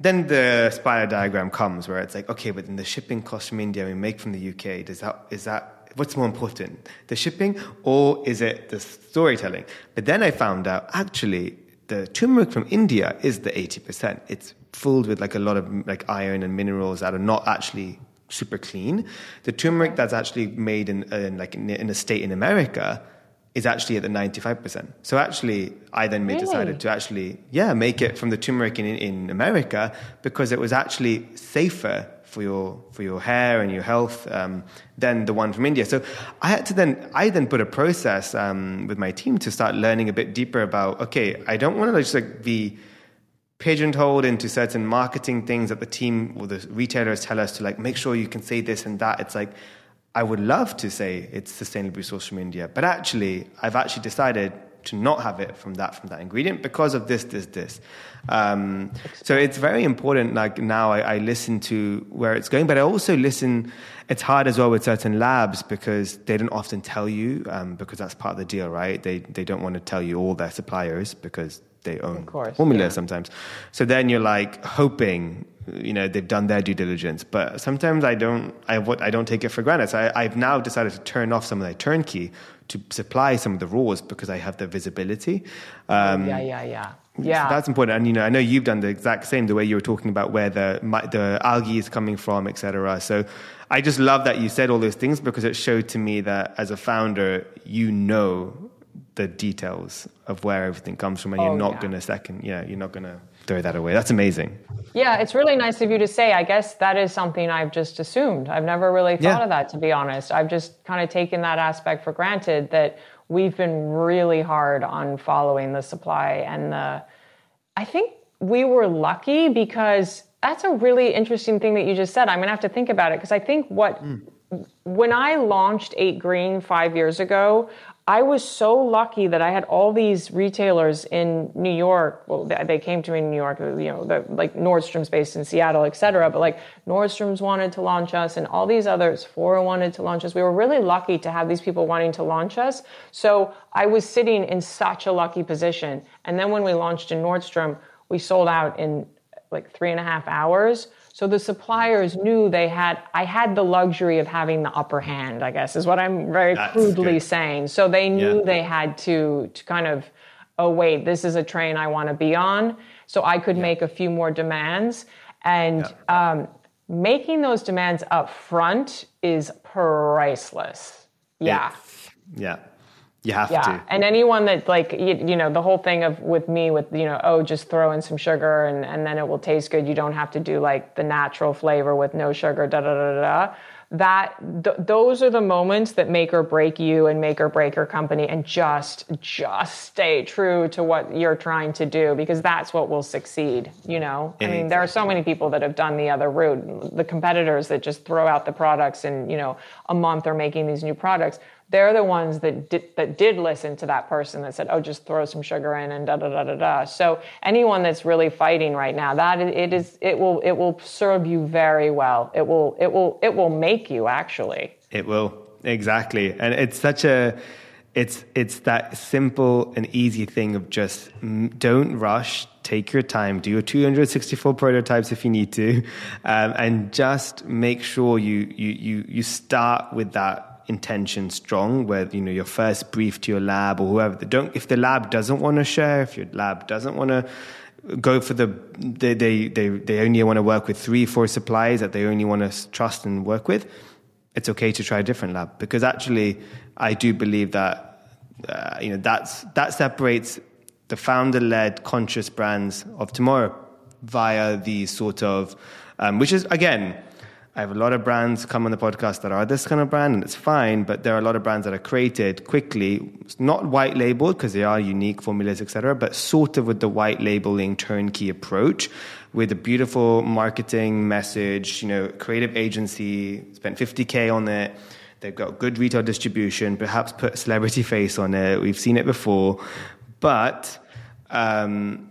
Then the spider diagram comes where it's like, okay, but then the shipping cost from India we make from the UK, does that, is that, what's more important? The shipping or is it the storytelling? But then I found out actually the turmeric from India is the 80%. It's filled with like a lot of like iron and minerals that are not actually super clean. The turmeric that's actually made in, in like in, in a state in America is actually at the 95%. So actually, I then really? decided to actually, yeah, make it from the turmeric in, in America because it was actually safer for your for your hair and your health um, than the one from India. So I had to then I then put a process um, with my team to start learning a bit deeper about okay, I don't want to just like be pigeonholed into certain marketing things that the team or the retailers tell us to like make sure you can say this and that. It's like I would love to say it's sustainably sourced from India, but actually, I've actually decided to not have it from that from that ingredient because of this, this, this. Um, so it's very important. Like now, I, I, listen to where it's going, but I also listen. It's hard as well with certain labs because they don't often tell you um, because that's part of the deal, right? They they don't want to tell you all their suppliers because they own course, formula yeah. sometimes. So then you're like hoping you know they've done their due diligence. But sometimes i don't i, what I don't take it for granted. So I, have now decided to turn off some of the turnkey to supply some of the raws because i have the visibility. Um, yeah yeah yeah. yeah. so that's important. And you know i know you've done the exact same the way you were talking about where the the algae is coming from etc so i just love that you said all those things because it showed to me that as a founder you know the details of where everything comes from and oh, you're not yeah. going to second yeah you're not going to throw that away. That's amazing. Yeah, it's really nice of you to say. I guess that is something I've just assumed. I've never really thought yeah. of that, to be honest. I've just kind of taken that aspect for granted that we've been really hard on following the supply and the. I think we were lucky because that's a really interesting thing that you just said. I'm going to have to think about it because I think what. Mm. When I launched 8Green five years ago, I was so lucky that I had all these retailers in New York. Well, they came to me in New York, uh, you know, the, like Nordstrom's based in Seattle, et cetera. But like Nordstrom's wanted to launch us and all these others, Sephora wanted to launch us. We were really lucky to have these people wanting to launch us. So I was sitting in such a lucky position. And then when we launched in Nordstrom, we sold out in like three and a half hours. So the suppliers knew they had, I had the luxury of having the upper hand, I guess, is what I'm very That's crudely good. saying. So they knew yeah. they had to, to kind of, oh, wait, this is a train I want to be on. So I could yeah. make a few more demands. And yeah. um, making those demands up front is priceless. Yeah. Yeah. You have yeah. to. And anyone that like you, you, know the whole thing of with me with you know oh just throw in some sugar and and then it will taste good. You don't have to do like the natural flavor with no sugar. Da da da da. That th- those are the moments that make or break you and make or break your company. And just just stay true to what you're trying to do because that's what will succeed. You know, I mean, there are so many people that have done the other route. The competitors that just throw out the products and you know a month are making these new products they're the ones that did, that did listen to that person that said, "Oh, just throw some sugar in and da da da da da." So anyone that's really fighting right now, that it is it will it will serve you very well. It will it will it will make you actually. It will exactly, and it's such a it's it's that simple and easy thing of just don't rush take your time do your 264 prototypes if you need to um, and just make sure you you you you start with that intention strong where you know your first brief to your lab or whoever don't if the lab doesn't want to share if your lab doesn't want to go for the they, they they they only want to work with three four suppliers that they only want to trust and work with it's okay to try a different lab. Because actually i do believe that uh, you know that's that separates the founder led conscious brands of tomorrow via these sort of um, which is again I have a lot of brands come on the podcast that are this kind of brand, and it's fine. But there are a lot of brands that are created quickly, not white labeled because they are unique formulas, etc. But sort of with the white labeling turnkey approach, with a beautiful marketing message. You know, creative agency spent 50k on it. They've got good retail distribution. Perhaps put celebrity face on it. We've seen it before, but. Um,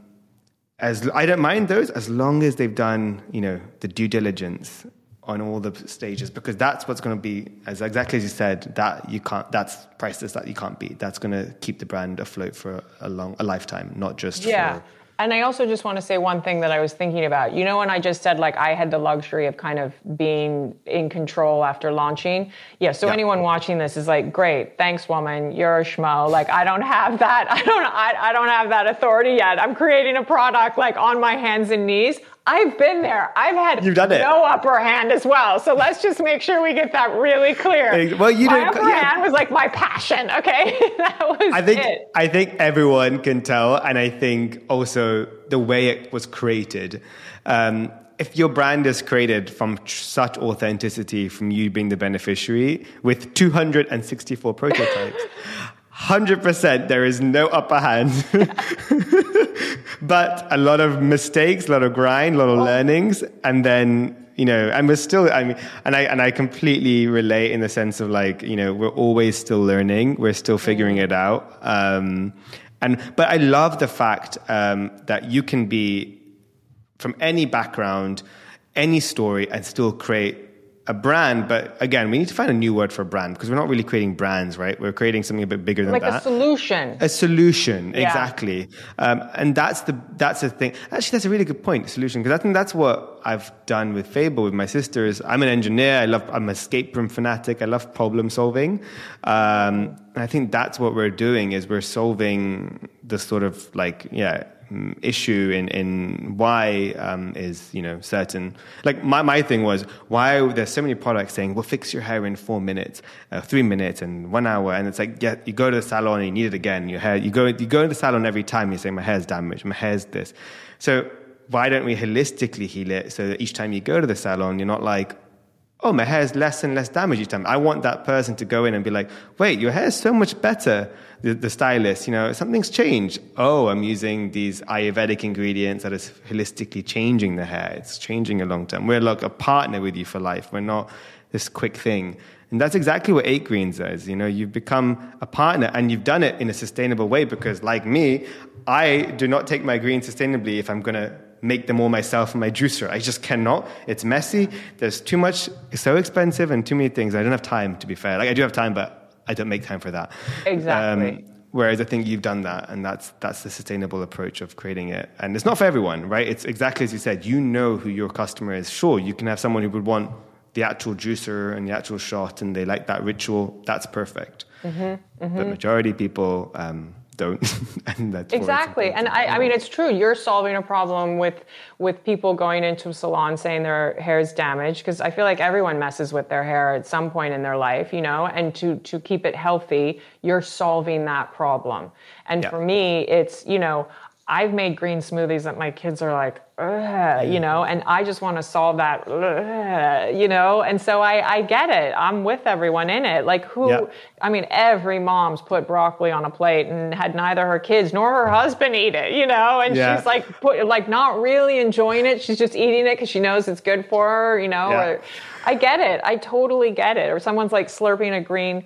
as I don't mind those as long as they've done, you know, the due diligence on all the stages because that's what's going to be as exactly as you said that you can't that's priceless that you can't beat that's going to keep the brand afloat for a long a lifetime not just yeah for, and I also just want to say one thing that I was thinking about. You know, when I just said like I had the luxury of kind of being in control after launching. Yeah. So yeah. anyone watching this is like, great, thanks, woman. You're a schmo. Like I don't have that. I don't. I, I don't have that authority yet. I'm creating a product like on my hands and knees. I've been there. I've had You've done it. no upper hand as well. So let's just make sure we get that really clear. Well, you my upper yeah. hand was like my passion. Okay, that was I think it. I think everyone can tell, and I think also the way it was created. Um, if your brand is created from tr- such authenticity, from you being the beneficiary, with 264 prototypes, 100% there is no upper hand. but a lot of mistakes, a lot of grind, a lot of learnings, and then you know, and we're still. I mean, and I and I completely relate in the sense of like you know we're always still learning, we're still figuring it out. Um, and but I love the fact um, that you can be from any background, any story, and still create a brand. But again, we need to find a new word for brand because we're not really creating brands, right? We're creating something a bit bigger than Like that a solution. a solution Yeah. exactly um, and that's the that's the thing actually that's a really good point solution because i think that's what i've done with fable with my sisters i'm an engineer i love i'm a escape room fanatic i love problem solving um, and i think that's what we're doing is we're solving the sort of like yeah issue in, in why um, is you know certain like my, my thing was why there's so many products saying we'll fix your hair in four minutes uh, three minutes and one hour and it's like yeah you go to the salon and you need it again. Your hair you go you go to the salon every time you say my hair's damaged my hair's this. So why don't we holistically heal it so that each time you go to the salon you're not like oh, my hair is less and less damaged each time. I want that person to go in and be like, wait, your hair is so much better. The, the stylist, you know, something's changed. Oh, I'm using these Ayurvedic ingredients that is holistically changing the hair. It's changing a long term. We're like a partner with you for life. We're not this quick thing. And that's exactly what Eight Greens is. You know, you've become a partner and you've done it in a sustainable way because, like me, I do not take my greens sustainably if I'm going to make them all myself in my juicer. I just cannot. It's messy. There's too much. It's so expensive and too many things. I don't have time, to be fair. Like, I do have time, but I don't make time for that. Exactly. whereas I think you've done that, and that's that's the sustainable approach of creating it. And it's not for everyone, right? It's exactly as you said. You know who your customer is. Sure, you can have someone who would want the actual juicer and the actual shot, and they like that ritual. That's perfect. Mm-hmm, But majority of people um, don't, and that's Exactly, and I, I mean it's true. You're solving a problem with with people going into a salon saying their hair is damaged because I feel like everyone messes with their hair at some point in their life, you know. And to to keep it healthy, you're solving that problem. And Yeah. for me, it's you know I've made green smoothies that my kids are like, Ugh, you know, and I just want to solve that, you know. And so I I get it. I'm with everyone in it. Like who? Yeah. I mean, every mom's put broccoli on a plate and had neither her kids nor her husband eat it, you know, and Yeah. she's like, put, like not really enjoying it. She's just eating it because she knows it's good for her, you know. Yeah. Or, I get it. I totally get it. Or someone's like slurping a green,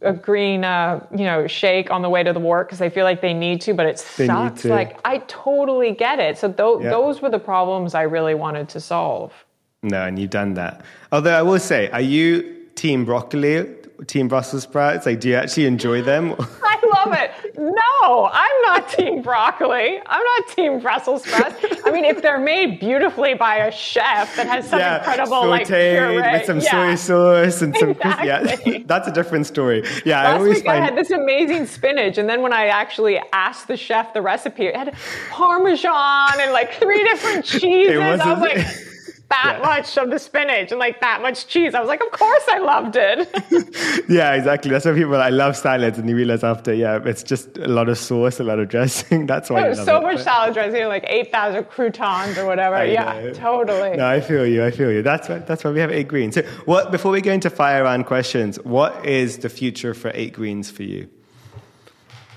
a green, uh, you know, shake on the way to the work because they feel like they need to, but it They sucks. Like I totally get it. So tho- Yeah. those were the problems I really wanted to solve. No, and you've done that. Although I will say, are you team broccoli, team Brussels sprouts? Like, do you actually enjoy them? I love it. No, I'm not team broccoli. I'm not team Brussels sprouts. I mean, if they're made beautifully by a chef that has some incredible like puree, with some yeah. soy sauce and some Exactly. yeah, that's a different story. Yeah, I Last always week I had this amazing spinach, and then when I actually asked the chef the recipe, it had Parmesan and like three different cheeses. I was like, that Yeah. much of the spinach and like that much cheese. I was like, of course I loved it. yeah, exactly. That's why people I love salads, and you realize after yeah, it's just a lot of sauce, a lot of dressing. That's why There you was love so it. much salad dressing, like 8,000 croutons or whatever. I yeah, know. totally. No, I feel you. I feel you. That's why, that's why we have eight greens. So, what before we go into fire round questions, what is the future for eight greens for you?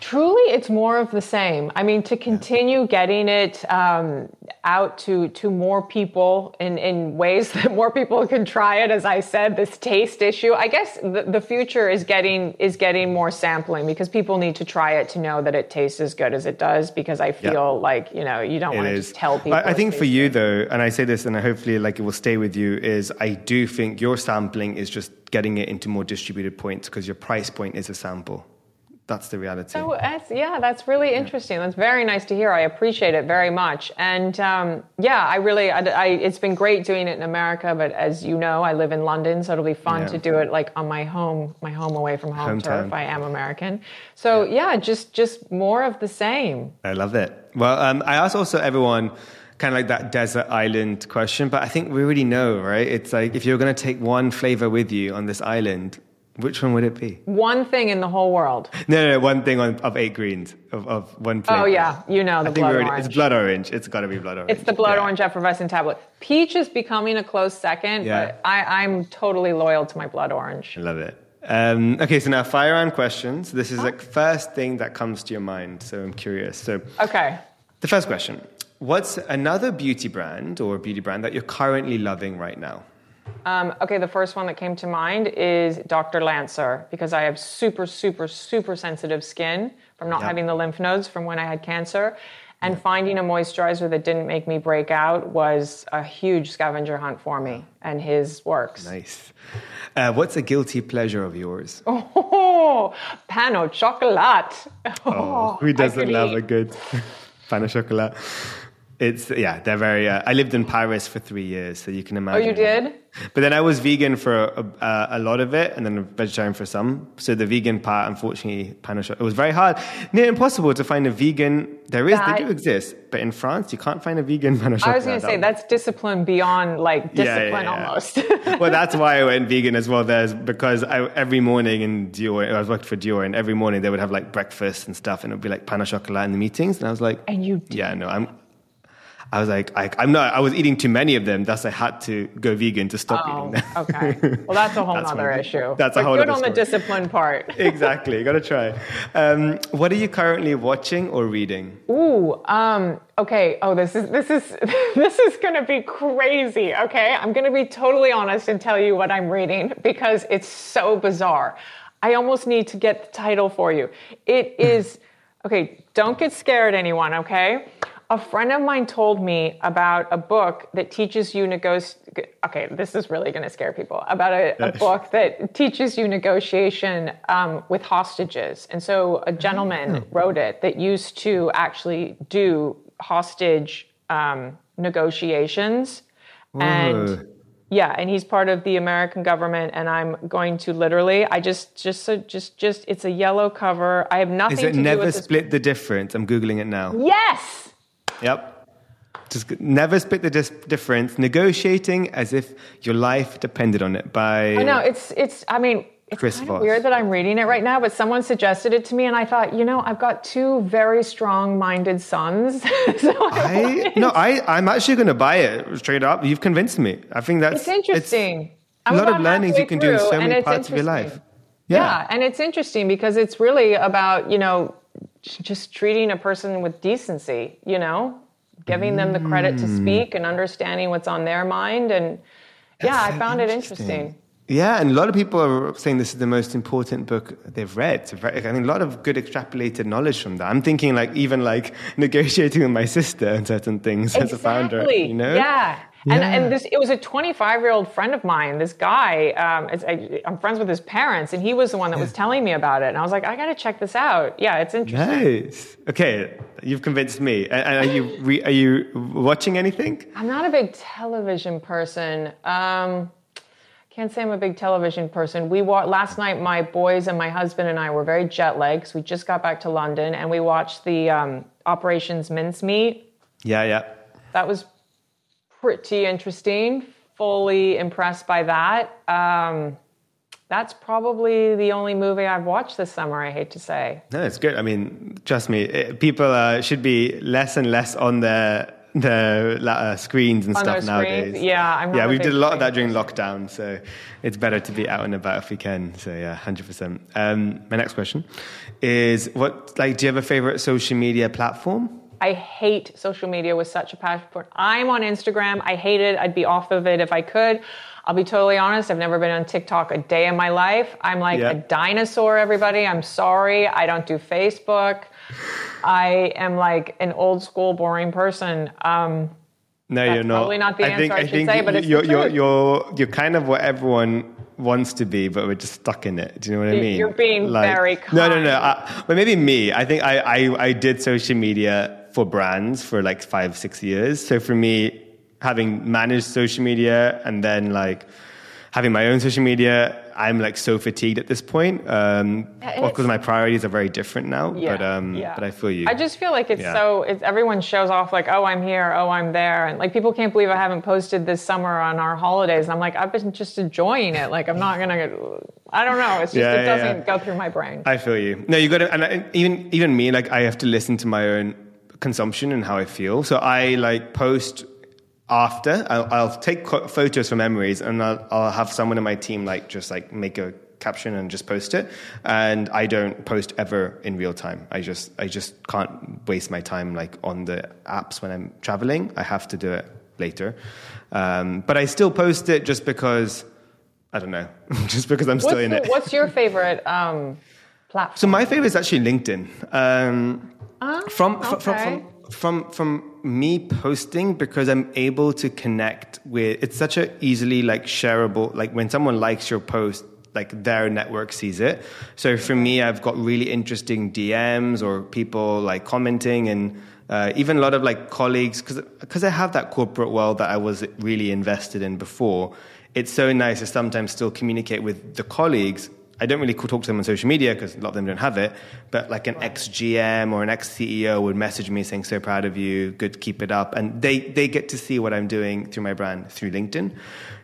Truly, it's more of the same. I mean, to continue getting it um, out to to more people in, in ways that more people can try it. As I said, this taste issue. I guess the, the future is getting is getting more sampling because people need to try it to know that it tastes as good as it does. Because I feel like you know you don't want to just tell people. I, I think for you though, and I say this, and hopefully like it will stay with you. Is I do think your sampling is just getting it into more distributed points because your price point is a sample. That's the reality. So that's, yeah, that's really interesting. That's very nice to hear. I appreciate it very much. And um, yeah, I really, I, I, it's been great doing it in America. But as you know, I live in London, so it'll be fun Yeah. to do it like on my home, my home away from home Hometown. turf. I am American, so yeah. just just more of the same. I love it. Well, um, I ask also everyone kind of like that desert island question, but I think we already know, right? It's like if you're going to take one flavor with you on this island, which one would it be? One thing in the whole world. No, no, no one thing on, of eight greens of, of one flavor. Oh yeah, you know the blood already, orange. It's blood orange. It's got to be blood orange. It's the blood Yeah. orange effervescent tablet. Peach is becoming a close second, Yeah. but I, I'm totally loyal to my blood orange. I love it. Um, okay, so now fire round questions. This is like first thing that comes to your mind. So I'm curious. So Okay. the first question: What's another beauty brand or beauty brand that you're currently loving right now? Um, okay, the first one that came to mind is Dr. Lancer because I have super, super, super sensitive skin from not Yeah. having the lymph nodes from when I had cancer. And finding a moisturizer that didn't make me break out was a huge scavenger hunt for me, and his works. Nice. Uh, what's a guilty pleasure of yours? Oh, pain au chocolat. Oh, Who doesn't love eat. a good pain au chocolat? It's yeah, they're very. Uh, I lived in Paris for three years, so you can imagine. Oh, you did? But then I was vegan for a, a, a lot of it, and then vegetarian for some. So the vegan part, unfortunately, au it was very hard, near impossible to find a vegan. There is, That- they do exist, but in France, you can't find a vegan au. I was going to say that's discipline beyond like Yeah, yeah, discipline yeah. almost. well, that's why I went vegan as well. There's because I, every morning in Dior, I was working for Dior, and every morning they would have like breakfast and stuff, and it would be like pain au chocolat in the meetings, and I was like, And you did. yeah, no, I'm. I was like, I, I'm not. I was eating too many of them. Thus, I had to go vegan to stop Oh, eating them. okay. Well, that's a whole That's other issue. that's a whole good other on the discipline part. exactly. Got to try. Um, what are you currently watching or reading? Ooh, um, okay. Oh, this is this is this is gonna be crazy. Okay, I'm gonna be totally honest and tell you what I'm reading because it's so bizarre. I almost need to get the title for you. It is okay. Don't get scared, anyone. Okay. A friend of mine told me about a book that teaches you negotiate. Okay, this is really going to scare people. About a, a book that teaches you negotiation um, with hostages. And so a gentleman wrote it that used to actually do hostage um, negotiations. Whoa. And yeah, and he's part of the American government. And I'm going to literally, I just, just, just, just, it's a yellow cover. I have nothing Is it never split the difference? I'm googling it now. Yes. Yep. Just never split the dis- difference. Negotiating as if your life depended on it. By I know it's it's. I mean, it's Chris kind Voss. of weird that I'm reading it right now, but someone suggested it to me, and I thought, you know, I've got two very strong-minded sons. so I no, I I'm actually going to buy it straight up. You've convinced me. I think that's it's interesting. a I'm lot of learnings you halfway can do in so many parts of your life. interesting. Yeah. and it's interesting because it's really about you know j- just treating a person with decency. You know, giving them the credit Mm. to speak and understanding what's on their mind, and yeah, I so found it interesting. interesting. Yeah, and a lot of people are saying this is the most important book they've read. I mean, a lot of good extrapolated knowledge from that. I'm thinking like even like negotiating with my sister and certain things as a founder. You know? Yeah. And, Yeah. and this it was a 25 year old friend of mine. This guy, um, I, I'm friends with his parents, and he was the one that was telling me about it. And I was like, I got to check this out. Yeah, it's interesting. Nice. Okay, you've convinced me. And, and are you re, are you watching anything? I'm not a big television person. Um, can't say I'm a big television person. We wa- last night. My boys and my husband and I were very jet lagged. we just got back to London, and we watched the um, Operations Mincemeat. Yeah, yeah. That was pretty interesting. Fully impressed by that. Um, that's probably the only movie I've watched this summer. I hate to say. No, it's good. I mean, trust me, it, people uh, should be less and less on their their uh, screens and On stuff their screens? nowadays. Yeah, I'm yeah, we did a lot of that during lockdown, so it's better to be out and about if we can. So yeah, hundred percent. Um, my next question is: What like? Do you have a favorite social media platform? I hate social media with such a passion. for it. I'm on Instagram. I hate it. I'd be off of it if I could. I'll be totally honest. I've never been on TikTok a day in my life. I'm like Yeah. a dinosaur, everybody. I'm sorry. I don't do Facebook. I am like an old school, boring person. Um, No, you're not. probably not the answer I should say, but it's you're, you're, you're, you're kind of what everyone wants to be, but we're just stuck in it. Do you know what I mean? you're being very kind. No, no, no. I, but maybe me. I think I, I, I did social media for brands for like five, six years. So for me, having managed social media and then like having my own social media, I'm like so fatigued at this point. Um, because my priorities are very different now. Yeah, but um, yeah. but I feel you. I just feel like it's Yeah. so. It's everyone shows off like, oh, I'm here, oh, I'm there, and like people can't believe I haven't posted this summer on our holidays. And I'm like, I've been just enjoying it. Like I'm not gonna. I don't know. It's just Yeah, it doesn't go through my brain. I feel you. No, you got to, and I, even even me, like I have to listen to my own consumption and how I feel. So I like post after. I'll, I'll take photos from memories, and I'll, I'll have someone in my team like just like make a caption and just post it. And I don't post ever in real time. I just I just can't waste my time like on the apps when I'm traveling. I have to do it later. Um, but I still post it just because. I don't know, just because I'm still What's, in the- it. what's your favorite um, platform? So my favorite is actually LinkedIn. Um, Ah, from, fr- from, from from from me posting because I'm able to connect with. It's such a easily like shareable. Like when someone likes your post, like their network sees it. So for me, I've got really interesting DMs or people like commenting and. Uh, even a lot of like colleagues, because I have that corporate world that I was really invested in before. It's so nice to sometimes still communicate with the colleagues I don't really talk to them on social media because a lot of them don't have it. But like an ex GM or an ex CEO would message me saying, "So proud of you, good, keep it up," and they they get to see what I'm doing through my brand through LinkedIn.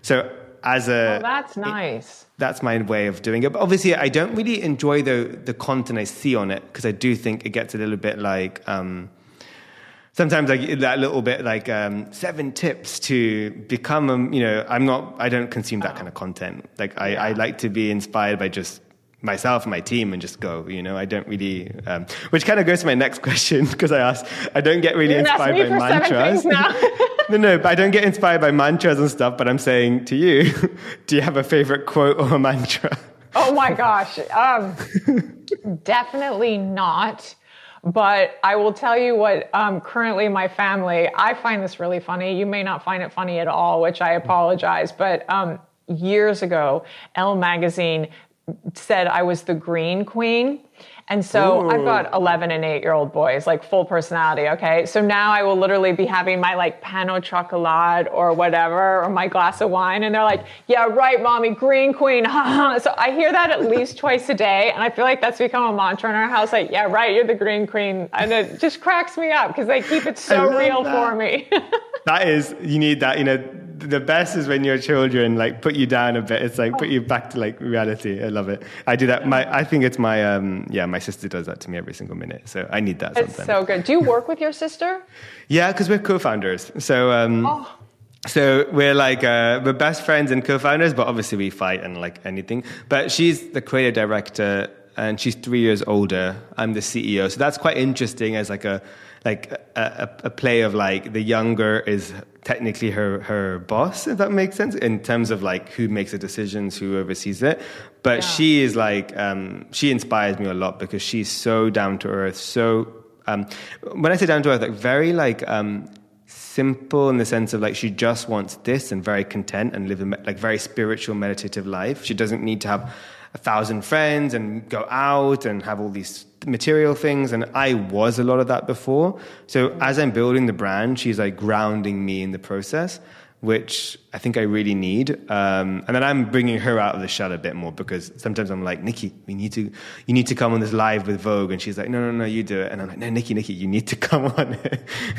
So as a Oh, that's nice. that's my way of doing it. But obviously, I don't really enjoy the the content I see on it because I do think it gets a little bit like. Um, Sometimes I get that little bit like um, seven tips to become a, you know, I'm not, I don't consume that kind of content. Like I, I like to be inspired by just myself and my team and just go, you know, I don't really, um, which kind of goes to my next question because I asked, I don't get really You're gonna ask inspired by mantras. no, no, but I don't get inspired by mantras and stuff, but I'm saying to you, do you have a favorite quote or a mantra? Oh my gosh. Um, definitely not. But I will tell you what, um, currently my family, I find this really funny. You may not find it funny at all, which I apologize. But um, years ago, Elle magazine said I was the green queen. And so I've got 11 and 8 year old boys, like full personality, okay? So now I will literally be having my like pain au chocolat or whatever, or my glass of wine, and they're like, yeah, right, mommy, green queen. So I hear that at least twice a day, and I feel like that's become a mantra in our house, like, yeah, right, you're the green queen. And it just cracks me up because they keep it so real that. for me. That is, you need that, you know, the best is when your children like put you down a bit. It's like put you back to like reality. I love it. I do that. My, I think it's my, um, yeah, my sister does that to me every single minute. So I need that it's so good. Do you work with your sister? Yeah, because we're co-founders. So, um, Oh. so we're like uh, we're best friends and co-founders, but obviously we fight and like anything. But she's the creative director, and she's three years older. I'm the CEO, so that's quite interesting as like a like a, a, a play of like the younger is technically her her boss, if that makes sense, in terms of like who makes the decisions, who oversees it. But Yeah. she is like um, she inspires me a lot because she's so down to earth, so um, when I say down to earth, like very like um, simple in the sense of like she just wants this and very content and live a like very spiritual meditative life. She doesn't need to have a thousand friends and go out and have all these material things. And I was a lot of that before. So as I'm building the brand, she's like grounding me in the process. Which I think I really need, um, and then I'm bringing her out of the shell a bit more because sometimes I'm like, Nikki, we need to, you need to come on this live with Vogue, and she's like, no, no, no, you do it, and I'm like, no, Nikki, Nikki, you need to come on.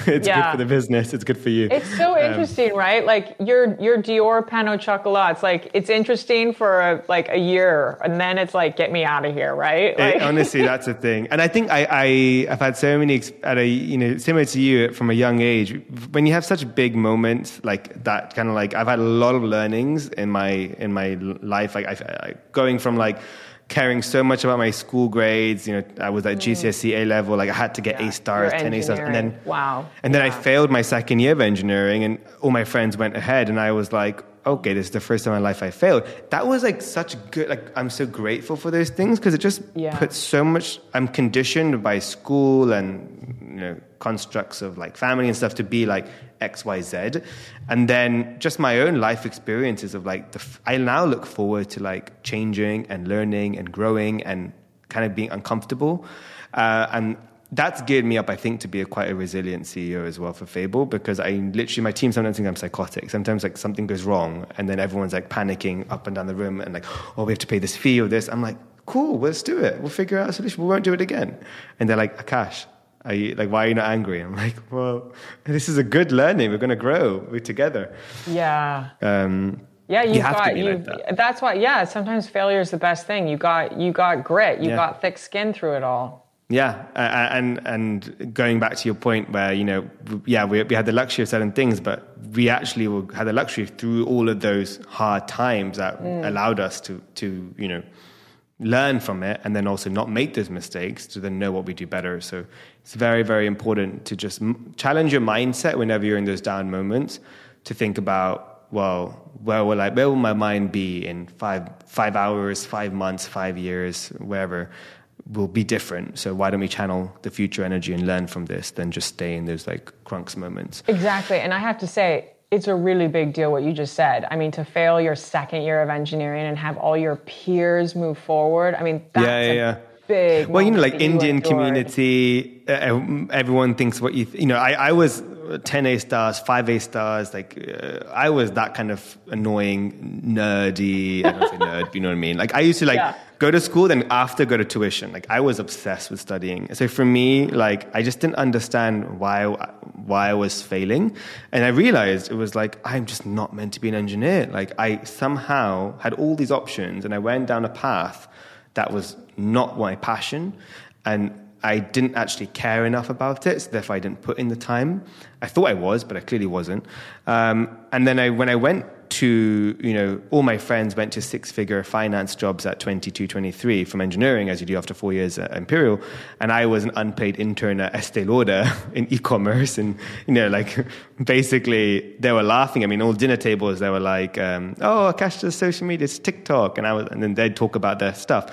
it's Yeah. good for the business. It's good for you. It's so Um, interesting, right? Like your your Dior pain au chocolat. It's like it's interesting for a, like a year, and then it's like get me out of here, right? Like, It- honestly, that's the thing. And I think I, I, I've had so many, at a, you know, similar to you from a young age, when you have such big moments like that, kind of like, I've had a lot of learnings in my, in my life. Like, I, I, going from like, caring so much about my school grades, you know, I was at mm. GCSE A level, like I had to get Yeah, A stars, 10 A stars, and then. Wow. and then I failed my second year of engineering, and all my friends went ahead, and I was like, okay, this is the first time in my life I failed. That was like such good, like, I'm so grateful for those things because it just Yeah. puts so much, I'm conditioned by school and, you know, constructs of like family and stuff to be like X, Y, Z. And then just my own life experiences of like, the, I now look forward to like changing and learning and growing and kind of being uncomfortable. Uh, and that's geared me up, I think, to be a quite a resilient CEO as well for Fable because I literally, my team sometimes think I'm psychotic. Sometimes like something goes wrong and then everyone's like panicking up and down the room and like, oh, we have to pay this fee or this. I'm like, cool, let's do it. We'll figure out a solution. We won't do it again. And they're like, Akash, are you, like, why are you not angry? I'm like, well, this is a good learning. We're going to grow. We're together. Yeah. Um, yeah, you, You have to got be you. like that. That's why. Yeah, sometimes failure is the best thing. You got you got grit. You Yeah. got thick skin through it all. Yeah, and and going back to your point where you know, yeah, we, we had the luxury of certain things, but we actually were- had the luxury through all of those hard times that allowed us to to you know learn from it, and then also not make those mistakes to then know what we do better. So it's very very important to just challenge your mindset whenever you're in those down moments to think about well where will I where will my mind be in five five hours, five months, five years, wherever will be different. So why don't we channel the future energy and learn from this than just stay in those like crunks moments? Exactly. And I have to say, it's a really big deal what you just said. I mean, to fail your second year of engineering and have all your peers move forward. I mean, that's Yeah, yeah, a yeah. big. Well, you know, like Indian community, uh, everyone thinks what you, th- you know, I, I was 10 A stars, 5 A stars, like uh, I was that kind of annoying, nerdy, I don't say nerd, you know what I mean? Like I used to like Yeah. Go to school, then after go to tuition. Like I was obsessed with studying. So for me, like I just didn't understand why, why I was failing. And I realized it was like, I'm just not meant to be an engineer. Like I somehow had all these options and I went down a path that was not my passion and I didn't actually care enough about it, so therefore I didn't put in the time. I thought I was, but I clearly wasn't. Um, and then I, when I went to, you know, all my friends went to six-figure finance jobs at 22, 23 from engineering, as you do after four years at Imperial, and I was an unpaid intern at Estee Lauder in e-commerce, and you know, like basically they were laughing. I mean, all dinner tables they were like, um, "Oh, Akash does social media, it's TikTok," and I was, and then they'd talk about their stuff.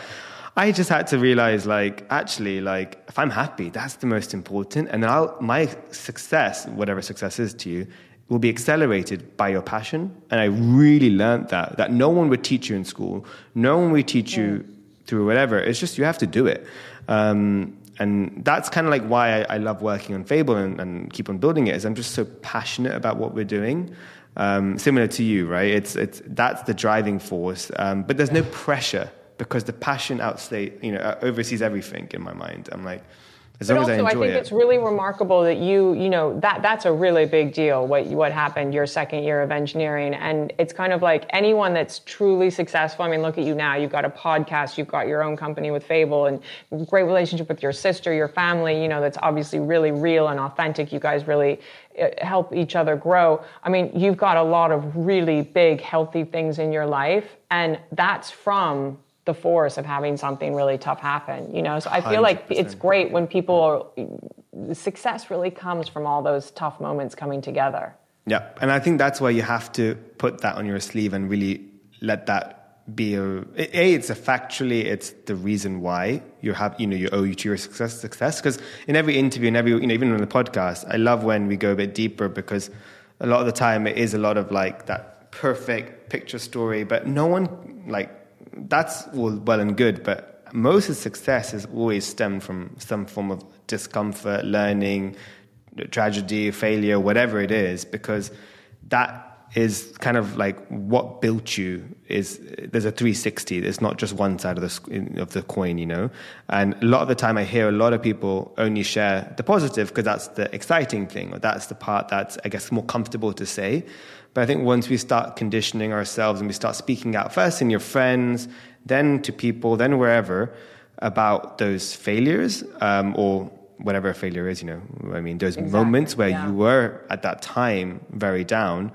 I just had to realize, like, actually, like, if I'm happy, that's the most important. And I'll, my success, whatever success is to you, will be accelerated by your passion. And I really learned that, that no one would teach you in school. No one would teach you through whatever. It's just you have to do it. Um, and that's kind of like why I, I love working on Fable and, and keep on building it is I'm just so passionate about what we're doing. Um, similar to you, right? It's, it's, that's the driving force. Um, but there's no pressure because the passion outstays, you know, oversees everything in my mind. I'm like, as But also, I I think it. it's really remarkable that you, you know, that that's a really big deal. What what happened your second year of engineering, and it's kind of like anyone that's truly successful. I mean, look at you now. You've got a podcast. You've got your own company with Fable, and great relationship with your sister, your family. You know, that's obviously really real and authentic. You guys really uh, help each other grow. I mean, you've got a lot of really big, healthy things in your life, and that's from the force of having something really tough happen. You know, so I feel like it's great when people are, success really comes from all those tough moments coming together. Yeah, and I think that's why you have to put that on your sleeve and really let that be a. A, it's a factually, it's the reason why you have, you know, you owe you to your success. Success because in every interview, in every, you know, even on the podcast, I love when we go a bit deeper because a lot of the time it is a lot of like that perfect picture story, but no one like that's all well and good, but most of success is always stemmed from some form of discomfort, learning, tragedy, failure, whatever it is, because that is kind of like what built you is there's a 360 it's not just one side of the of the coin you know? And a lot of the time i hear a lot of people only share the positive because that's the exciting thing or that's the part that's i guess more comfortable to say but i think once we start conditioning ourselves and we start speaking out first in your friends then to people then wherever about those failures um, or whatever a failure is you know i mean those moments where yeah. you were at that time very down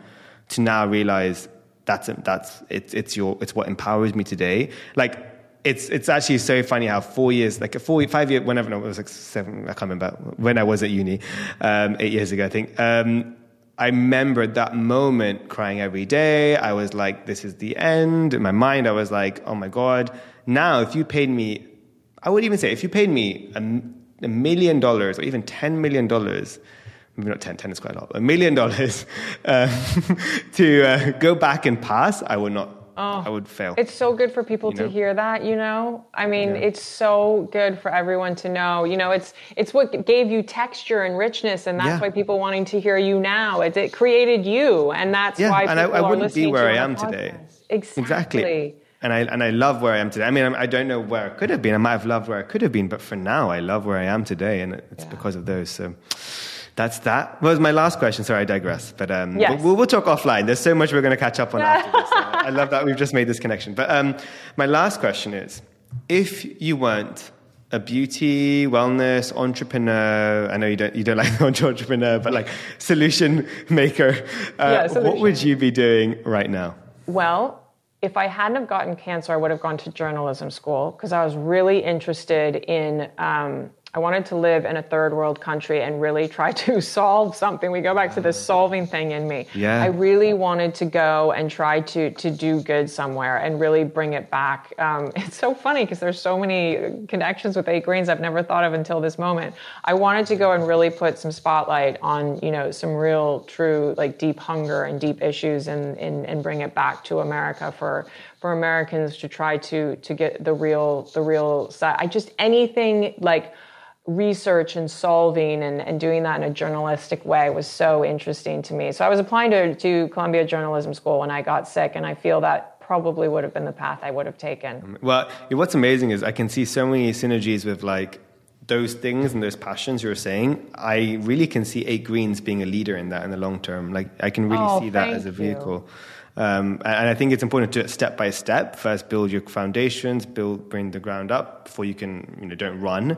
to now realize that's that's it's it's your it's what empowers me today like it's it's actually so funny how four years like a four five year whenever no, it was like seven I can't remember when I was at uni um, eight years ago I think um, I remember that moment crying every day. I was like this is the end. In my mind I was like oh my god. Now if you paid me I would even say if you paid me a, a million dollars or even ten million dollars maybe not 10, 10 is quite a lot, a million dollars uh, to uh, go back and pass, I would not Oh, I would fail. It's so good for people You to hear that, you know? I mean, Yeah. it's so good for everyone to know. You know, it's it's what gave you texture and richness and that's Yeah. why people wanting to hear you now. It, it created you and that's Yeah, why and I- people I are wouldn't be listening where to I am today. podcast. Exactly. And I and I love where I am today. I mean, I don't know where I could have been. I might have loved where I could have been, but for now, I love where I am today, and it's because of those. So that's that. Was my last question. Sorry, I digress. But um, Yes. we'll, we'll talk offline. There's so much we're going to catch up on after this. I love that we've just made this connection. But um, my last question is: If you weren't a beauty wellness entrepreneur, I know you don't you don't like the entrepreneur, but like solution maker, uh, Yeah, what would you be doing right now? Well, if I hadn't have gotten cancer, I would have gone to journalism school because I was really interested in. Um, I wanted to live in a third world country and really try to solve something. We go back to this solving thing in me. Yeah. I really wanted to go and try to to do good somewhere and really bring it back. Um, it's so funny because there's so many connections with Eight Greens I've never thought of until this moment. I wanted to go and really put some spotlight on you know some real, true, like deep hunger and deep issues and and, and bring it back to America for for Americans to try to to get the real the real side. I just anything like research and solving and, and doing that in a journalistic way was so interesting to me. So I was applying to, to Columbia Journalism School when I got sick, and I feel that probably would have been the path I would have taken. Well, what's amazing is I can see so many synergies with like those things and those passions you were saying. I really can see Eight Greens being a leader in that in the long term. Like I can really Oh, see that as a vehicle. Um, and and I think it's important to do it step by step. First, build your foundations, build, bring the ground up before you can, you know, don't run.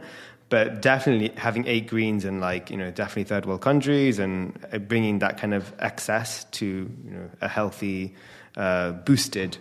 But definitely having eight greens in like, you know, definitely third world countries and uh, bringing that kind of access to, you know, a healthy, uh, boosted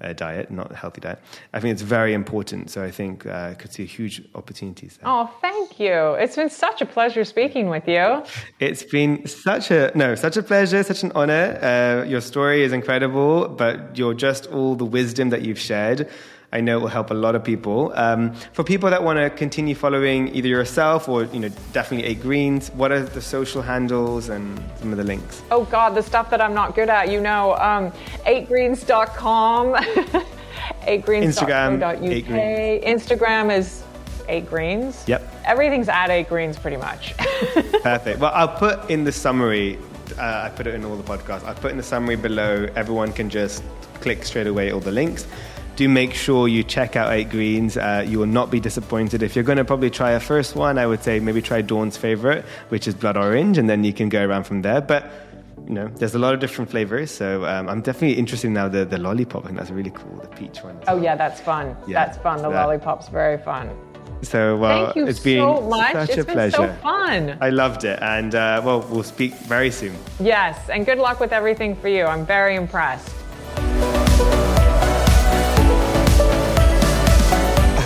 uh, diet, not a healthy diet. I think it's very important. So I think uh, I could see a huge opportunities there. Oh, thank you. It's been such a pleasure speaking with you. It's been such a no, such a pleasure, such an honor. Uh, your story is incredible, but you're just all the wisdom that you've shared. I know it will help a lot of people. Um, for people that want to continue following either yourself or you know definitely Eight Greens, what are the social handles and some of the links? Oh God, the stuff that I'm not good at, you know, um, 8greens.com, 8greens.co.uk. Instagram, 8 Greens. Instagram is 8greens. Yep. Everything's at 8greens pretty much. Perfect. Well, I'll put in the summary. Uh, I put it in all the podcasts. I'll put in the summary below. Everyone can just click straight away all the links. Do make sure you check out Eight Greens. Uh, you will not be disappointed. If you're going to probably try a first one, I would say maybe try Dawn's favorite, which is blood orange, and then you can go around from there. But you know, there's a lot of different flavors. So um, I'm definitely interested now. The the lollipop, and that's really cool. The peach one. oh well. yeah, that's fun. Yeah, that's fun. The that- lollipop's very fun. So well, Thank you it's been so much. such It's a been pleasure. so fun. I loved it, and uh, well, we'll speak very soon. Yes, and good luck with everything for you. I'm very impressed.